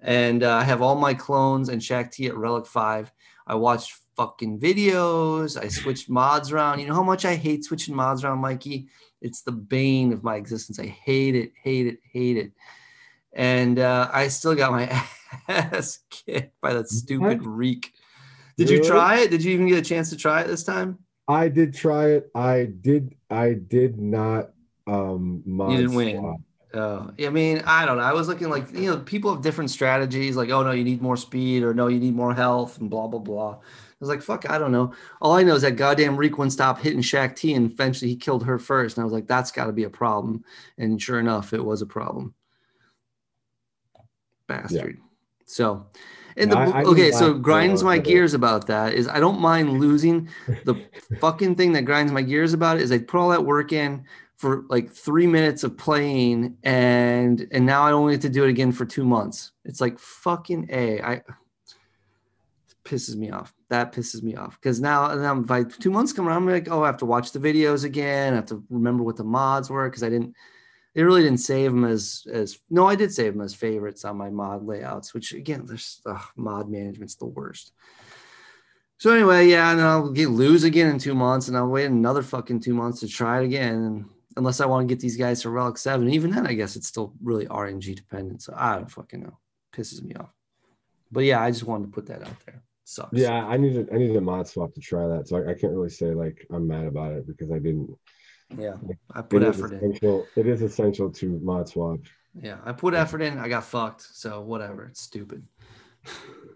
and uh, I have all my clones and Shaak Ti at Relic Five. I watched fucking videos. I switched mods around. You know how much I hate switching mods around, Mikey? It's the bane of my existence. I hate it, hate it, hate it. And uh, I still got my ass kicked by that stupid reek. Did really? you try it? Did you even get a chance to try it this time? I did try it. I did. I did not. Um, mod you didn't win. Oh, I mean, I don't know. I was looking like you know, people have different strategies. Like, oh no, you need more speed, or no, you need more health, and blah blah blah was like, fuck, I don't know. All I know is that goddamn Reek wouldn't stop hitting Shaak Ti and eventually he killed her first. And I was like, that's got to be a problem. And sure enough, it was a problem. Bastard. Yeah. So, and the I, I okay, so grinds my gears about that is I don't mind losing. The fucking thing that grinds my gears about it is I put all that work in for like three minutes of playing, and and now I only have to do it again for two months. It's like fucking a. I pisses me off. That pisses me off because now, now by two months come around, I'm like, oh, I have to watch the videos again. I have to remember what the mods were because I didn't. They really didn't save them as as no, I did save them as favorites on my mod layouts. Which again, there's ugh, mod management's the worst. So anyway, yeah, and I'll get lose again in two months, and I'll wait another fucking two months to try it again. Unless I want to get these guys to Relic Seven, even then, I guess it's still really RNG dependent. So I don't fucking know. Pisses me off. But yeah, I just wanted to put that out there sucks. Yeah, I needed I needed a mod swap to try that, so I, I can't really say like I'm mad about it because I didn't. Yeah, I put effort in. It is essential to mod swap. Yeah, I put effort in. I got fucked. So whatever. It's stupid.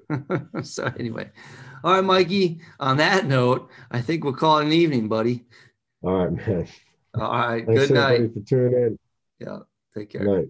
so anyway, all right, Mikey. On that note, I think we'll call it an evening, buddy. All right, man. All right. Thanks good night. For tuning in. Yeah. Take care. Good night.